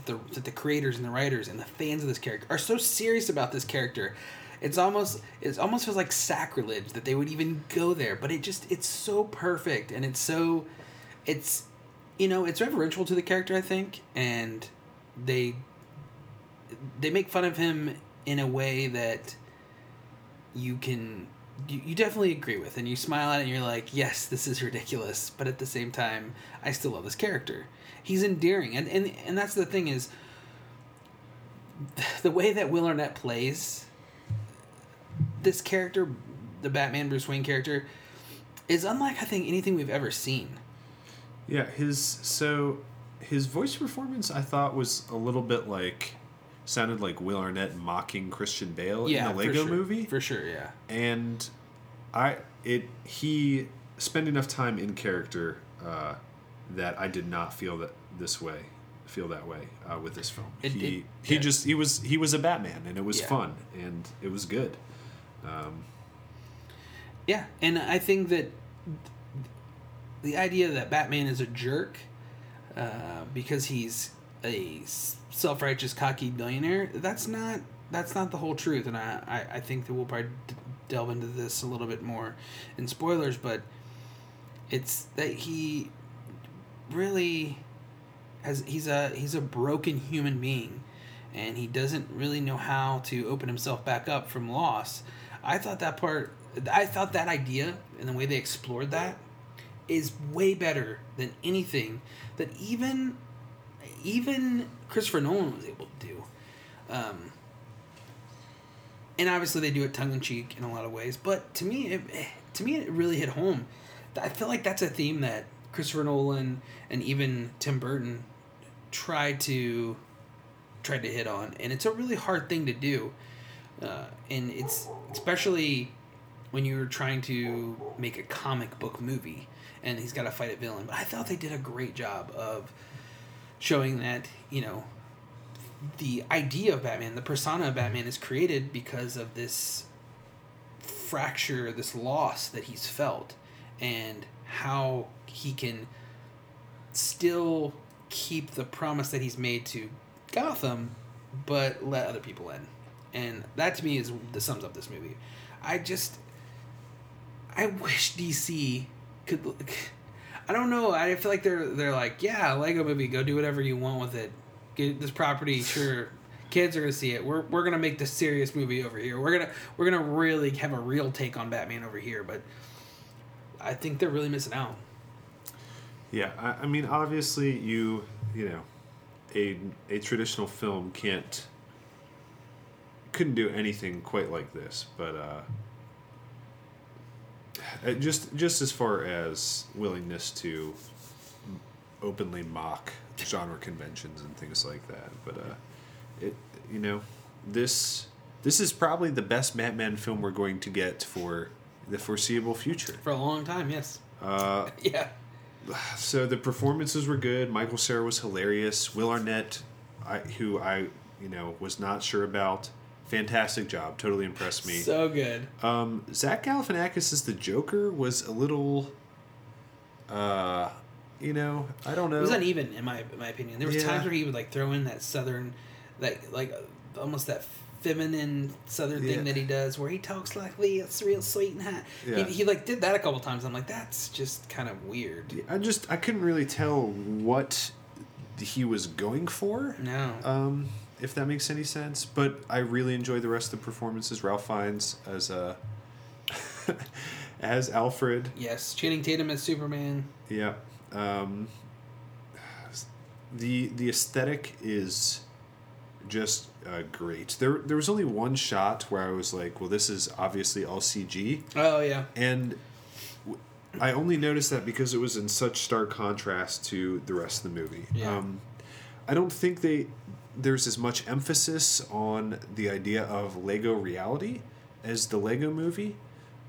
the that the creators and the writers and the fans of this character are so serious about this character. It's almost it almost feels like sacrilege that they would even go there, but it just it's so perfect and it's so it's you know it's reverential to the character I think and they they make fun of him in a way that you can you, you definitely agree with and you smile at it and you're like yes this is ridiculous but at the same time i still love this character. He's endearing and and, and that's the thing is the way that will arnett plays this character the batman bruce wayne character is unlike i think anything we've ever seen Yeah, his so his voice performance I thought was a little bit like sounded like Will Arnett mocking Christian Bale yeah in the for Lego sure. movie. for sure yeah and I it he spent enough time in character uh, that I did not feel that this way feel that way uh, with this film. It- he it- he yeah. just he was he was a Batman and it was Yeah. fun and it was good. Um, Yeah, and I think that the idea that Batman is a jerk uh, because he's a self righteous, cocky billionaire that's not that's not the whole truth, and I, I, I think that we'll probably delve into this a little bit more in spoilers, but it's that he really has he's a he's a broken human being and he doesn't really know how to open himself back up from loss. I thought that part I thought that idea and the way they explored that is way better than anything that even even Christopher Nolan was able to do. Um, and obviously they do it tongue in cheek in a lot of ways, but to me, it, to me, it really hit home. I feel like that's a theme that Christopher Nolan and even Tim Burton tried to tried to hit on, and it's a really hard thing to do. Uh, and it's especially when you're trying to make a comic book movie and he's got to fight a villain. But I thought they did a great job of showing that you know the idea of Batman, the persona of Batman, is created because of this fracture, this loss that he's felt, and how he can still keep the promise that he's made to Gotham, but let other people in. And that to me is the sums up this movie. I just, I wish DC could. Look, I don't know. I feel like they're they're like, yeah, Lego movie, go do whatever you want with it. Get this property, sure. Kids are gonna see it. We're, we're gonna make the serious movie over here. We're gonna we're gonna really have a real take on Batman over here. But I think they're really missing out. yeah, I, I mean obviously you you know a a traditional film can't couldn't do anything quite like this, but uh, just just as far as willingness to openly mock genre conventions and things like that, but uh, it you know this this is probably the best Batman film we're going to get for the foreseeable future. For a long time, yes. Uh, Yeah. so the performances were good. Michael Cera was hilarious. Will Arnett, I, who I you know was not sure about, fantastic job. Totally impressed me. So good. um, Zach Galifianakis as the Joker was a little, uh, you know, I don't know. It was uneven in my in my opinion. There was Yeah. times where he would like throw in that southern, like like almost that feminine southern Yeah. thing that he does, where he talks like the it's real sweet and hot. Yeah. He, he like did that a couple times. I'm like, that's just kind of weird. I just I couldn't really tell what he was going for. No. Um, if that makes any sense. But I really enjoy the rest of the performances. Ralph Fiennes as uh, as Alfred. yes, Channing Tatum as Superman. Yeah. Um, the the aesthetic is just uh, great. There there was only one shot where I was like, well, this is obviously all CG, Oh yeah. and w- I only noticed that because it was in such stark contrast to the rest of the movie. Yeah. Um, I don't think they there's as much emphasis on the idea of Lego reality as the Lego movie.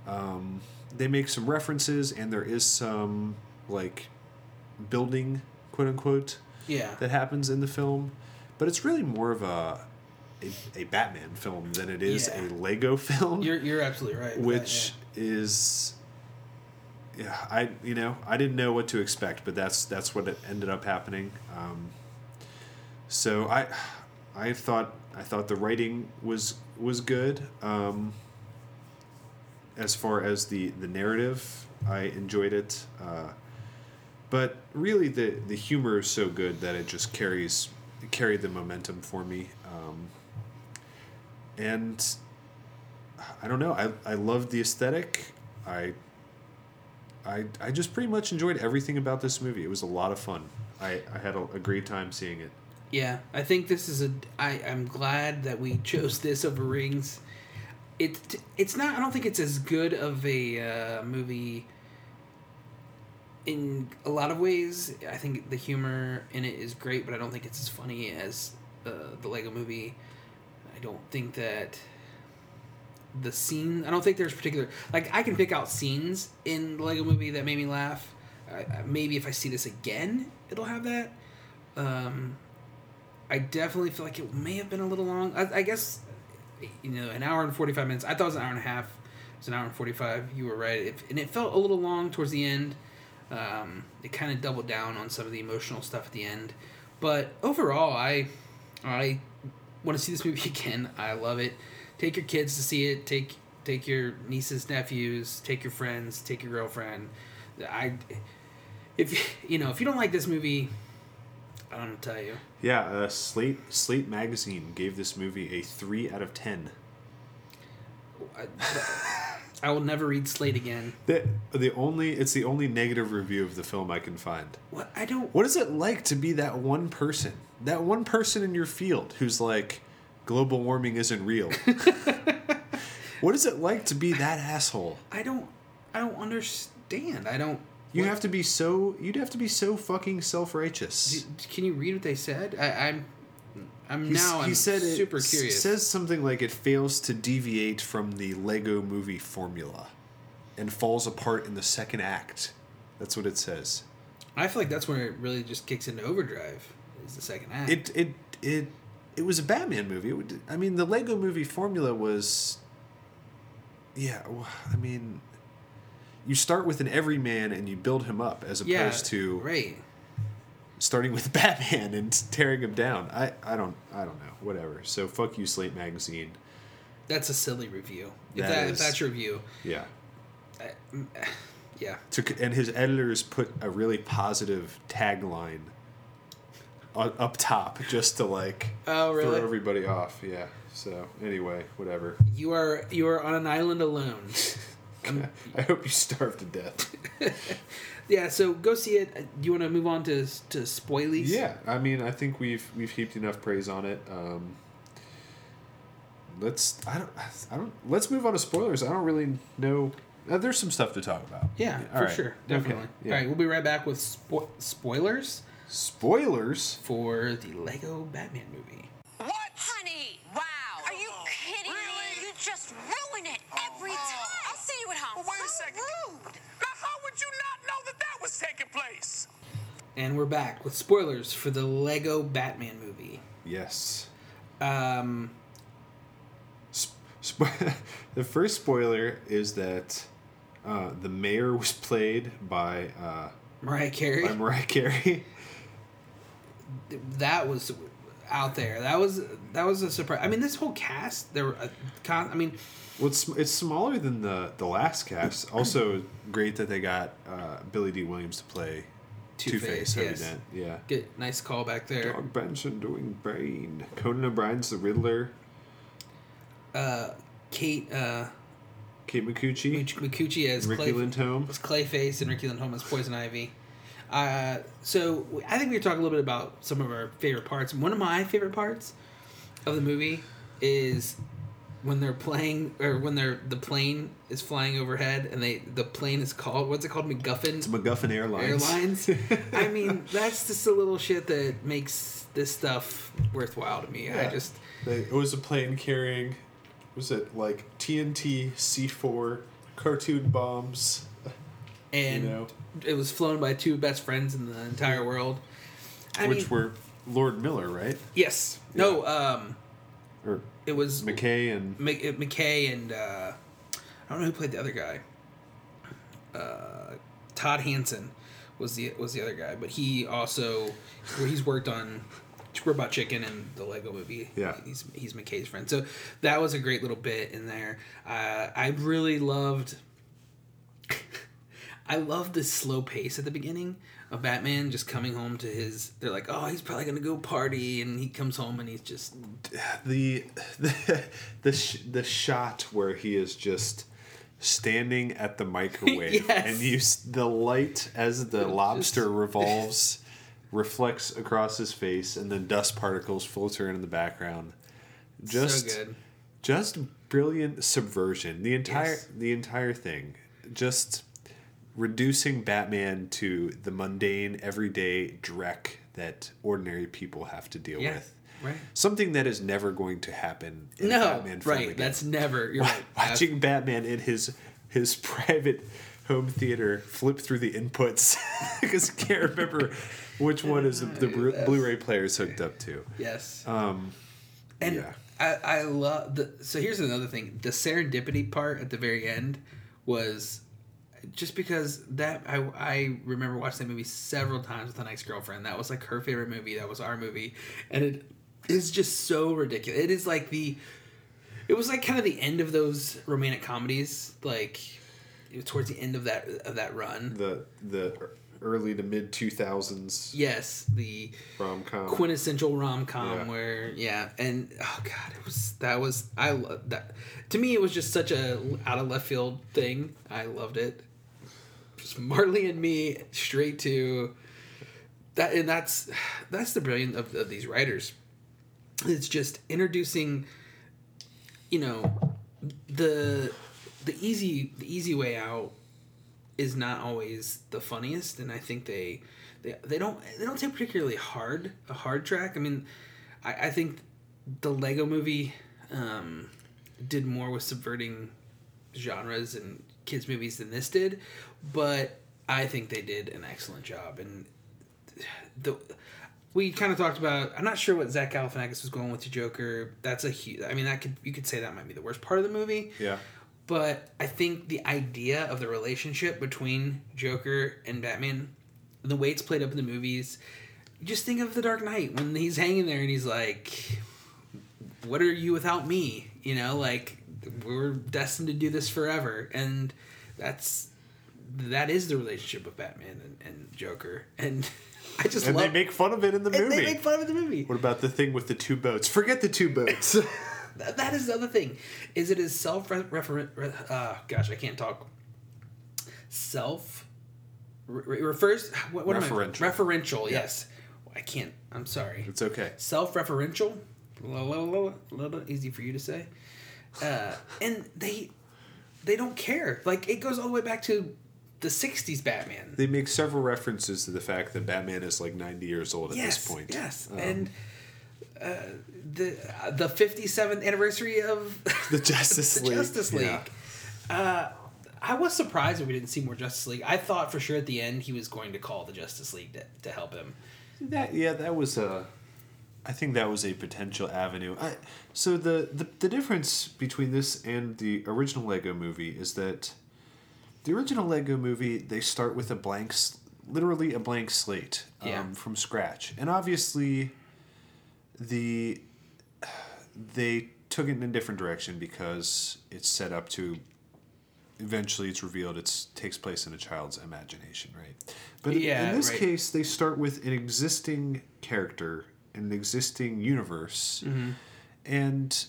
Um, they make some references, and there is some like building, quote unquote, Yeah. that happens in the film, but it's really more of a a, a Batman film than it is Yeah. a Lego film You're you're absolutely right. with that, which is yeah, I you know I didn't know what to expect, but that's that's what it ended up happening. Um, so I I thought I thought the writing was was good. Um, as far as the the narrative, I enjoyed it. Uh, but really, the the humor is so good that it just carries carried the momentum for me. Um, and I don't know. I I loved the aesthetic. I I I just pretty much enjoyed everything about this movie. It was a lot of fun. I, I had a, a great time seeing it. Yeah, I think this is a. I I'm glad that we chose this over Rings. It it's not. I don't think it's as good of a uh, movie. In a lot of ways, I think the humor in it is great, but I don't think it's as funny as uh, the Lego Movie. I don't think that the scene. I don't think there's particular like I can pick out scenes in the Lego Movie that made me laugh. Maybe if I see this again, it'll have that. Um, I definitely feel like it may have been a little long. I, I guess, you know, an hour and forty five minutes. I thought it was an hour and a half. It's an hour and forty five. You were right, it, and it felt a little long towards the end. Um, it kind of doubled down on some of the emotional stuff at the end, but overall, I, I want to see this movie again. I love it. Take your kids to see it. Take take your nieces, nephews. Take your friends. Take your girlfriend. I, if you know, if you don't like this movie, I don't know what to tell you. Yeah, uh, Slate Slate magazine gave this movie a three out of ten. I, I will never read Slate again. The the only it's the only negative review of the film I can find. What I don't. What is it like to be that one person? That one person in your field who's like, global warming isn't real. what is it like to be that asshole? I don't. I don't understand. I don't. You what- have to be so you'd have to be so fucking self righteous. Can you read what they said? I, I'm. I'm now. I'm he said it super s- curious. says something like it fails to deviate from the Lego movie formula and falls apart in the second act. That's what it says. I feel like that's where it really just kicks into overdrive. Is the second act. It it it it was a Batman movie. It would, I mean, the Lego movie formula was yeah, I mean you start with an everyman and you build him up as opposed yeah. to right. starting with Batman and tearing him down. I, I don't I don't know. Whatever. So fuck you Slate magazine. That's a silly review. If That that, if that's your review, Yeah. I, yeah. to and his editors put a really positive tagline up top just to like Oh, really? throw everybody off. Yeah. So anyway, whatever. You are you are on an island alone. I hope you starve to death. yeah. So go see it. Uh, Do you want to move on to to spoilies? yeah, I mean, I think we've we've heaped enough praise on it. Um, let's I don't I don't let's move on to spoilers. I don't really know. Uh, there's some stuff to talk about. Yeah, All for right. sure, Okay, definitely. yeah. All right, we'll be right back with spo- spoilers Spoilers. for the Lego Batman movie. Taking place? And we're back with spoilers for the Lego Batman movie. Yes. Um, Sp- spo- the first spoiler is that uh, the mayor was played by uh, Mariah Carey. by Mariah Carey. that was out there. That was that was a surprise. I mean, this whole cast. There were a con. I mean, Well, it's, it's smaller than the the last cast. Also, great that they got uh, Billy Dee Williams to play Two Two-Face, yes. Yeah. good, nice call back there. Doug Benson doing Bane. Conan O'Brien's the Riddler. Uh, Kate uh, Kate Micucci. Mich- Micucci as Ricky Clay, Lindhome. was Clayface and Riki Lindhome as Poison Ivy. Uh, so I think we were talking a little bit about some of our favorite parts. One of my favorite parts of the movie is when they're playing or when they're the plane is flying overhead and they the plane is called what's it called MacGuffin It's MacGuffin Airlines. Airlines. I mean that's just a little shit that makes this stuff worthwhile to me. I just They, it was a plane carrying, was it like TNT C4 cartoon bombs? and You know. it was flown by two best friends in the entire world. I which mean, were Lord Miller, right? yes, no, um, Or it was McKay and Mc- McKay and uh, I don't know who played the other guy. uh, Todd Hansen was the was the other guy, but he also he's worked on Robot Chicken and the Lego Movie. Yeah. he's he's McKay's friend. So that was a great little bit in there. Uh, I really loved. I love the slow pace at the beginning of Batman just coming home to his. They're like, oh, he's probably gonna go party, and he comes home and he's just the the the, sh- the shot where he is just standing at the microwave Yes. and you the light as the lobster revolves reflects across his face and then dust particles filter in the background just so good. just brilliant subversion the entire Yes. the entire thing just reducing batman to the mundane everyday dreck that ordinary people have to deal Yeah, with right. something that is never going to happen in No, batman film right? again. That's never. You're right. watching batman in his his private home theater flip through the inputs because I can't remember which one is the, the Blu- blu-ray player is hooked up to Yes. um And Yeah. I, I love the. So here's another thing: the serendipity part at the very end was just because that I I remember watching that movie several times with an ex girlfriend. That was like her favorite movie. That was our movie, and it is just so ridiculous. It is like the. It was like kind of the end of those romantic comedies, like it was towards the end of that of that run. the the early to mid 2000s Yes, the rom-com quintessential rom com Yeah. where yeah, and oh god, it was that was I love that. To me, it was just such a out of left field thing. I loved it. Just Marley and me straight to that, and that's that's the brilliance of, of these writers. It's just introducing, you know, the the easy the easy way out is not always the funniest, and I think they they, they don't they don't take particularly hard a hard track. I mean, I, I think the Lego Movie um, did more with subverting genres and kids movies than this did, but I think they did an excellent job. And the we kind of talked about. I'm not sure what Zach Galifianakis was going with the Joker. That's a huge. I mean, that could you could say that might be the worst part of the movie yeah but I think the idea of the relationship between Joker and Batman, the way it's played up in the movies, just think of The Dark Knight when he's hanging there and he's like, "What are you without me?" You know, like we're destined to do this forever, and that's that is the relationship of Batman and, and Joker, and I just and love. they make fun of it in the movie they make fun of it in the movie. what about the thing with the two boats forget the two boats That, that is the other thing. Is it is self referent? Uh, gosh, I can't talk. Self re- refers. What, what am I? Referential. Referential. Yes. I can't. I'm sorry. it's okay Self-referential. A little, little easy for you to say. Uh, and they they don't care. Like it goes all the way back to the '60s Batman. they make several references to the fact that batman is like 90 years old at yes, this point Yes, Um, and. Uh, the the 57th anniversary of The Justice the League, Justice League. yeah. Uh, I was surprised that we didn't see more Justice League. I thought for sure at the end he was going to call the Justice League to, to help him. That yeah, that was a. I think that was a potential avenue. I, so the, the the difference between this and the original Lego Movie is that the original Lego Movie they start with a blank, literally a blank slate um, Yeah. from scratch, and obviously, the they took it in a different direction because it's set up to eventually it's revealed it takes place in a child's imagination right but in- Yeah, in this right. case they start with an existing character an existing universe Mm-hmm. and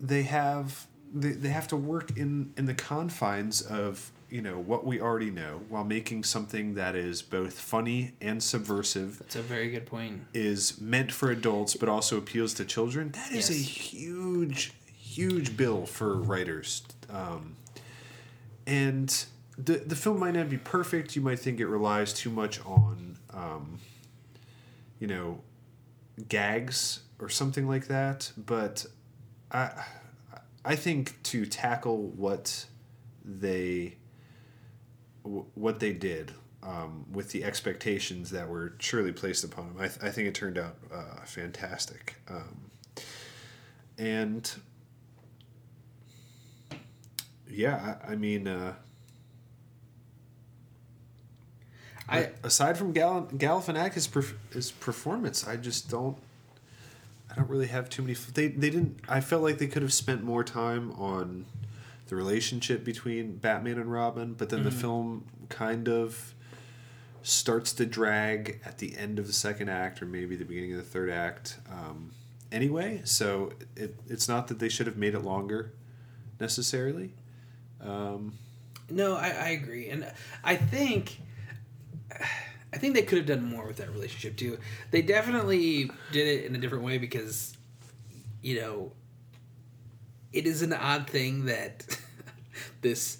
they have they, they have to work in in the confines of you know what we already know while making something that is both funny and subversive. That's a very good point. is meant for adults but also appeals to children. That is a huge huge bill for writers. Um, and the the film might not be perfect. You might think it relies too much on um, you know gags or something like that but i i think to tackle what they what they did um, with the expectations that were surely placed upon them. I, th- I think it turned out uh, fantastic. Um, and yeah, I, I mean, uh, I aside from Gal- Galifianakis' perf- his performance, I just don't. I don't really have too many. f- They they didn't. I felt like they could have spent more time on the relationship between Batman and Robin, but then the film kind of starts to drag at the end of the second act or maybe the beginning of the third act. Um, anyway, so it it's not that they should have made it longer, necessarily. No, I, I agree, and I think I think they could have done more with that relationship too. They definitely did it in a different way because, you know, it is an odd thing that this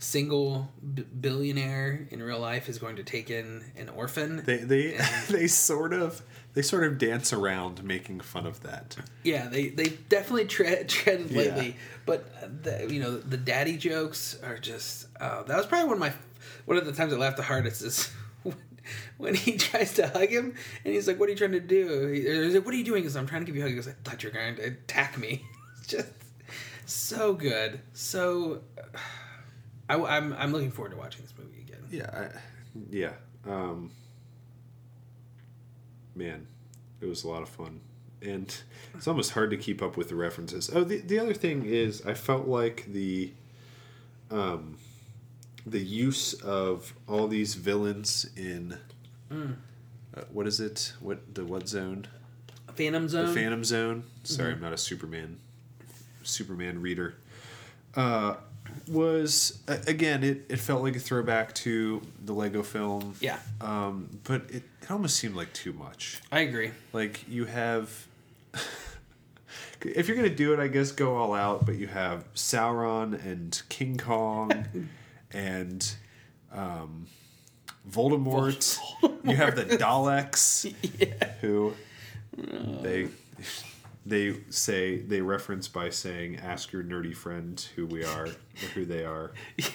single b- billionaire in real life is going to take in an orphan. They they they sort of they sort of dance around making fun of that. Yeah, they they definitely tread treaded Yeah. lately, but the, you know the daddy jokes are just uh, that was probably one of my one of the times I laughed the hardest is when, he tries to hug him and he's like, "What are you trying to do?" He's like, "What are you doing?" Because I'm trying to give you a hug. He goes, "I thought you were going to attack me." It's just so good, so. I, I'm I'm looking forward to watching this movie again. Yeah, I, yeah. Um, man, it was a lot of fun, and it's almost hard to keep up with the references. Oh, the the other thing is, I felt like the, um, the use of all these villains in, uh, what is it? What the what zone? Phantom Zone. The Phantom Zone. Sorry, I'm not a Superman Superman reader. Uh, was again, it, it felt like a throwback to the Lego film. Yeah. Um, but it, it almost seemed like too much. I agree. Like you have. If you're gonna do it, I guess go all out. But you have Sauron and King Kong, and um, Voldemort. you have the Daleks, who they they say they reference by saying, "Ask your nerdy friend who we are or who they are."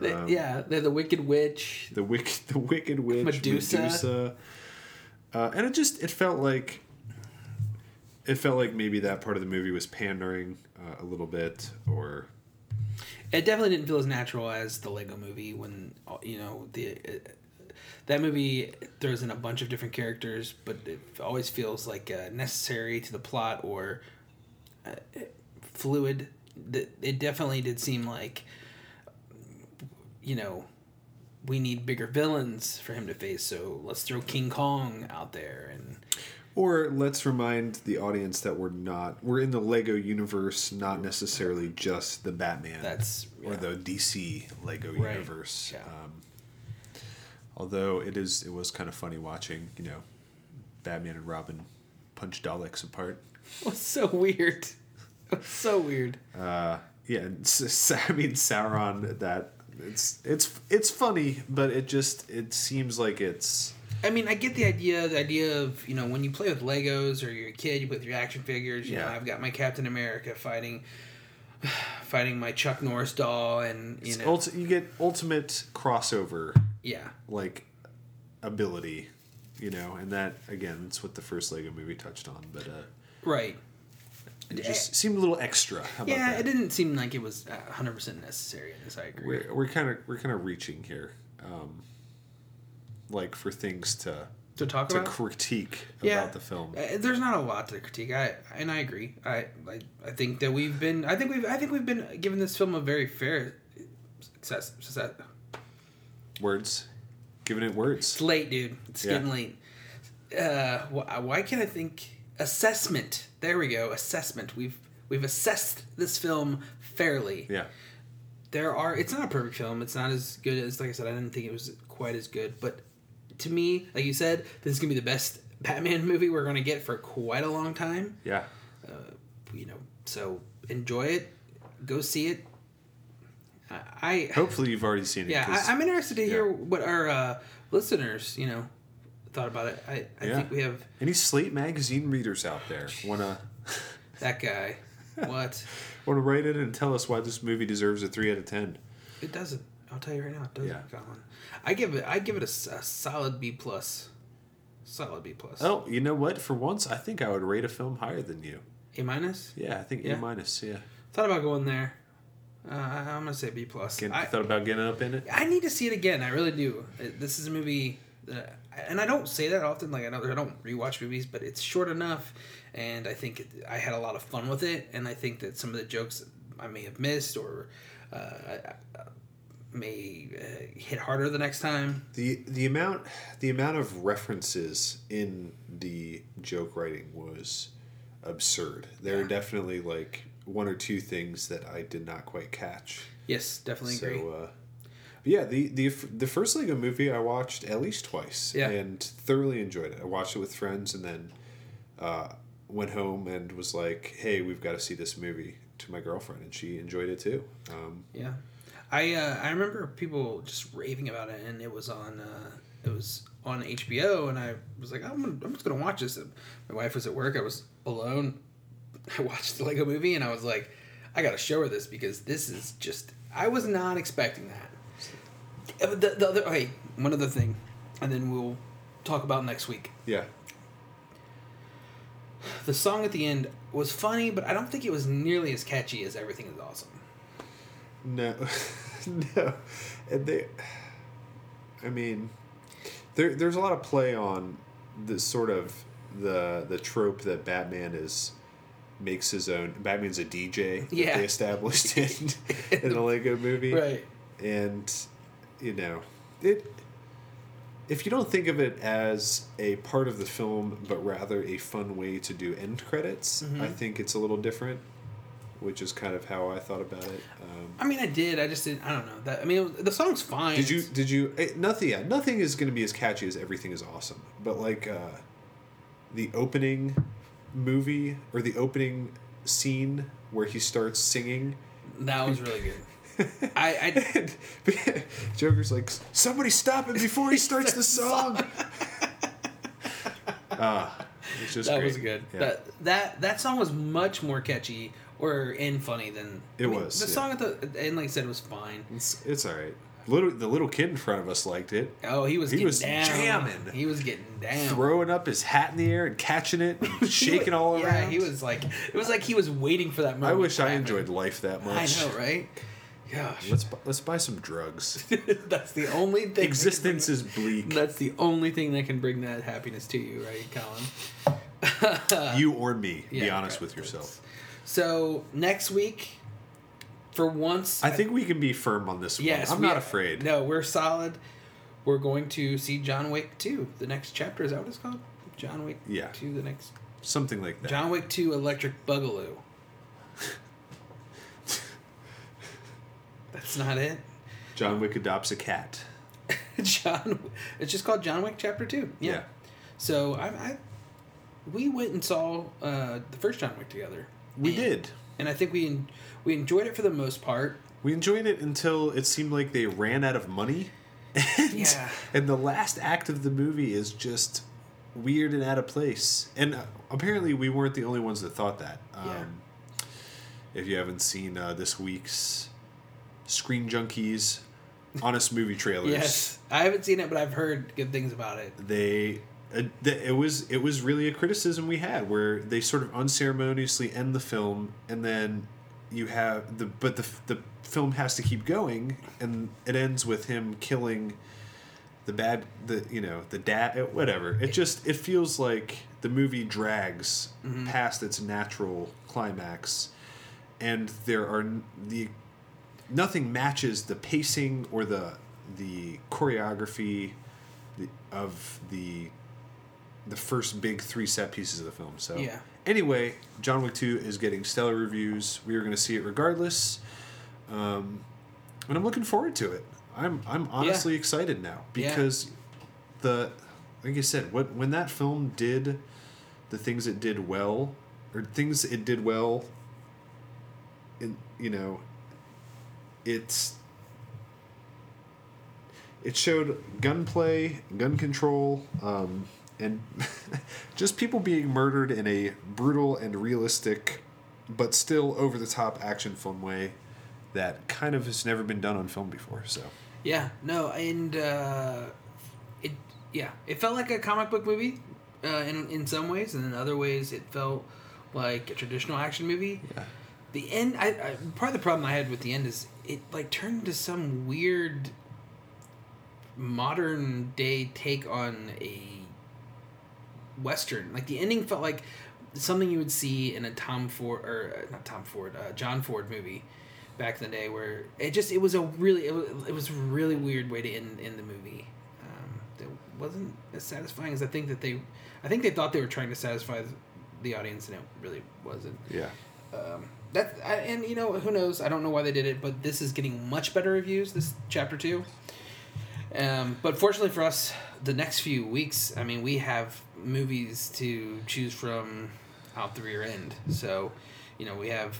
They- Um, yeah, they're the Wicked Witch. The wicked, the wicked witch, Medusa. Medusa. Uh, and it just it felt like it felt like maybe that part of the movie was pandering uh, a little bit, or it definitely didn't feel as natural as the Lego movie when you know the that movie throws in a bunch of different characters, but it always feels like uh, necessary to the plot or uh, fluid. It definitely did seem like you know we need bigger villains for him to face, so let's throw King Kong out there and or let's remind the audience that we're not we're in the Lego universe, not necessarily just the Batman. That's- or the DC Lego Right. universe. Yeah. Um, although it is it was kind of funny watching you know Batman and Robin punch Daleks apart. it was so weird. It was so weird. yeah, and s- s- I mean Sauron. That it's it's it's funny, but it just it seems like it's I mean, I get the idea. The idea of you know when you play with Legos or you're a kid, you play with your action figures. You know, Yeah. I've got my Captain America fighting, fighting my Chuck Norris doll, and you it's know, ulti- you get ultimate crossover yeah, like ability, you know, and that again, that's what the first Lego movie touched on, but uh, right. it just seemed a little extra. How about Yeah, that? it didn't seem like it was hundred percent necessary in this. I agree. We're we're kind of we're kind of reaching here, um, like for things to to talk to about. critique yeah, about the film. Uh, There's not a lot to critique. I and I agree. I, I I think that we've been. I think we've. I think we've been giving this film a very fair success. success. Words, giving it words. It's late, dude. It's Yeah. getting late. Uh, why, why can't I think assessment? There we go. Assessment. We've we've assessed this film fairly. Yeah. There are. It's not a perfect film. It's not as good as like I said. I didn't think it was quite as good. But to me, like you said, this is gonna be the best Batman movie we're gonna get for quite a long time. Yeah. You know, so enjoy it. Go see it. I, I Hopefully you've already seen it. Yeah, I, I'm interested to hear yeah. what our uh, listeners, you know, thought about it. I, I Yeah. think we have Any Slate magazine readers out there wanna that guy. what? wanna write in and tell us why this movie deserves a three out of ten? It doesn't. I'll tell you right now. It doesn't, Yeah. I give it. I give it a solid B plus. Solid B plus. Oh, you know what? For once, I think I would rate a film higher than you. A minus. Yeah, I think Yeah. A minus. Yeah. Thought about going there. Uh, I'm gonna say B plus. Get, I, thought about getting up in it. I need to see it again. I really do. Uh, This is a movie that, and I don't say that often. Like I know I don't rewatch movies, but it's short enough, and I think it, I had a lot of fun with it. And I think that some of the jokes I may have missed or uh, may uh, hit harder the next time. The the amount the amount of references in the joke writing was absurd. There are definitely like one or two things that I did not quite catch. Yes, definitely agree. So, uh, yeah, the, the the first Lego movie I watched at least twice, Yeah. and thoroughly enjoyed it. I watched it with friends, and then uh, went home and was like, "Hey, we've got to see this movie." To my girlfriend, and she enjoyed it too. Um, Yeah, I uh, I remember people just raving about it, and it was on uh, it was on HBO, and I was like, I'm, gonna, I'm just gonna watch this. And my wife was at work. I was alone. I watched the Lego Movie, and I was like, I gotta show her this because this is just. I was not expecting that. Uh, The, the other, okay, one other thing, and then we'll talk about next week. yeah, The song at the end was funny, but I don't think it was nearly as catchy as Everything Is Awesome. No, no, and they. I mean, there there's a lot of play on the sort of the the trope that Batman is makes his own. Batman's a DJ. that Yeah. they established in in the Lego Movie, Right. and you know it. If you don't think of it as a part of the film, but rather a fun way to do end credits, Mm-hmm. I think it's a little different, which is kind of how I thought about it. Um, I mean, I did. I just didn't. I don't know that. I mean, was, the song's fine. Did you? Did you? eh, Nothing. Yeah, nothing is going to be as catchy as everything is awesome. But like uh, the opening movie or the opening scene where he starts singing, That was really good. I, I Joker's like, "Somebody stop him before he starts the song." Ah, it's just that great. was good. Yeah. That that that song was much more catchy or in funny than It I mean, was, The yeah. song at the end, like I said was fine. it's it's all right. Little the little kid in front of us liked it, Oh, he was He was down. jamming. He was getting down. throwing up his hat in the air and catching it, and shaking wa- all around. Yeah, he was like it was like he was waiting for that moment. I wish I happen. enjoyed life that much. I know, right? Gosh, Let's bu- let's buy some drugs. that's the only thing. Existence bring- is bleak. That's the only thing that can bring that happiness to you, right, Colin? you or me. be honest with yourself. So next week, for once, I think we can be firm on this Yes, one. I'm we- not afraid. No, we're solid. We're going to see John Wick 2. The next chapter is that what it's called? John Wick Yeah. 2. The next Something like that. John Wick 2 Electric Boogaloo. That's not it. John Wick adopts a cat. John. It's just called John Wick Chapter 2. Yeah. Yeah. So I, I, we went and saw uh, the first John Wick together. We And- did. and I think we we enjoyed it for the most part. We enjoyed it until it seemed like they ran out of money. And, Yeah. and the last act of the movie is just weird and out of place. And uh, apparently, we weren't the only ones that thought that. Um, Yeah. If you haven't seen uh, this week's Screen Junkies Honest Movie Trailers, Yes, I haven't seen it, but I've heard good things about it. they th- Uh, it was it was really a criticism we had where they sort of unceremoniously end the film and then you have the but the the film has to keep going and it ends with him killing the bad the you know the dad uh, whatever. It just it feels like the movie drags mm-hmm. past its natural climax and there are the nothing matches the pacing or the the choreography the, of the the first big three set pieces of the film. So Yeah. Anyway, John Wick Two is getting stellar reviews. We are going to see it regardless, um, and I'm looking forward to it. I'm I'm honestly excited now Yeah. because the like I said, what when that film did the things it did well or things it did well in you know it's it showed gunplay, gun control, um, and just people being murdered in a brutal and realistic, but still over the top action film way that kind of has never been done on film before. So Yeah, no, and uh, it yeah, it felt like a comic book movie uh, in in some ways, and in other ways, it felt like a traditional action movie. yeah, the end. I, I part of the problem I had with the end is it like turned into some weird modern day take on a western. Like the ending felt like something you would see in a Tom Ford or uh, not Tom Ford, uh, John Ford movie back in the day, where it just it was a really it was, it was a really weird way to end in the movie. Um, that wasn't as satisfying as I think that they. I think they thought they were trying to satisfy the audience, and it really wasn't. Yeah. Um, that I, and you know who knows? I don't know why they did it, but this is getting much better reviews. This chapter two. Um, but fortunately for us, the next few weeks, I mean, we have movies to choose from out the rear end. So, you know, we have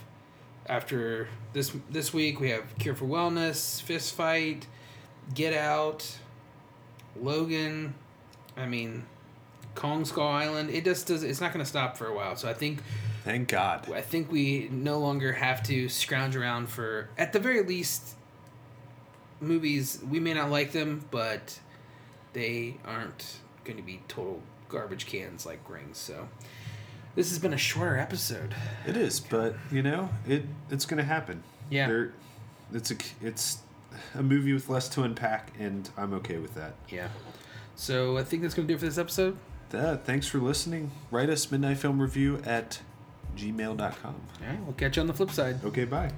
after this this week we have Cure for Wellness, Fist Fight, Get Out, Logan. I mean, Kong Skull Island. It just does. It's not going to stop for a while. So I think Thank God. I think we no longer have to scrounge around for, at the very least, movies. We may not like them, but they aren't going to be total garbage cans like Rings. So this has been a shorter episode. It is, but you know, it it's gonna happen. Yeah. There, it's a it's a movie with less to unpack, and I'm okay with that. Yeah. So I think that's going to do it for this episode. That. Thanks for listening. Write us midnight film review at gmail.com. All right. We'll catch you on the flip side. Okay, bye.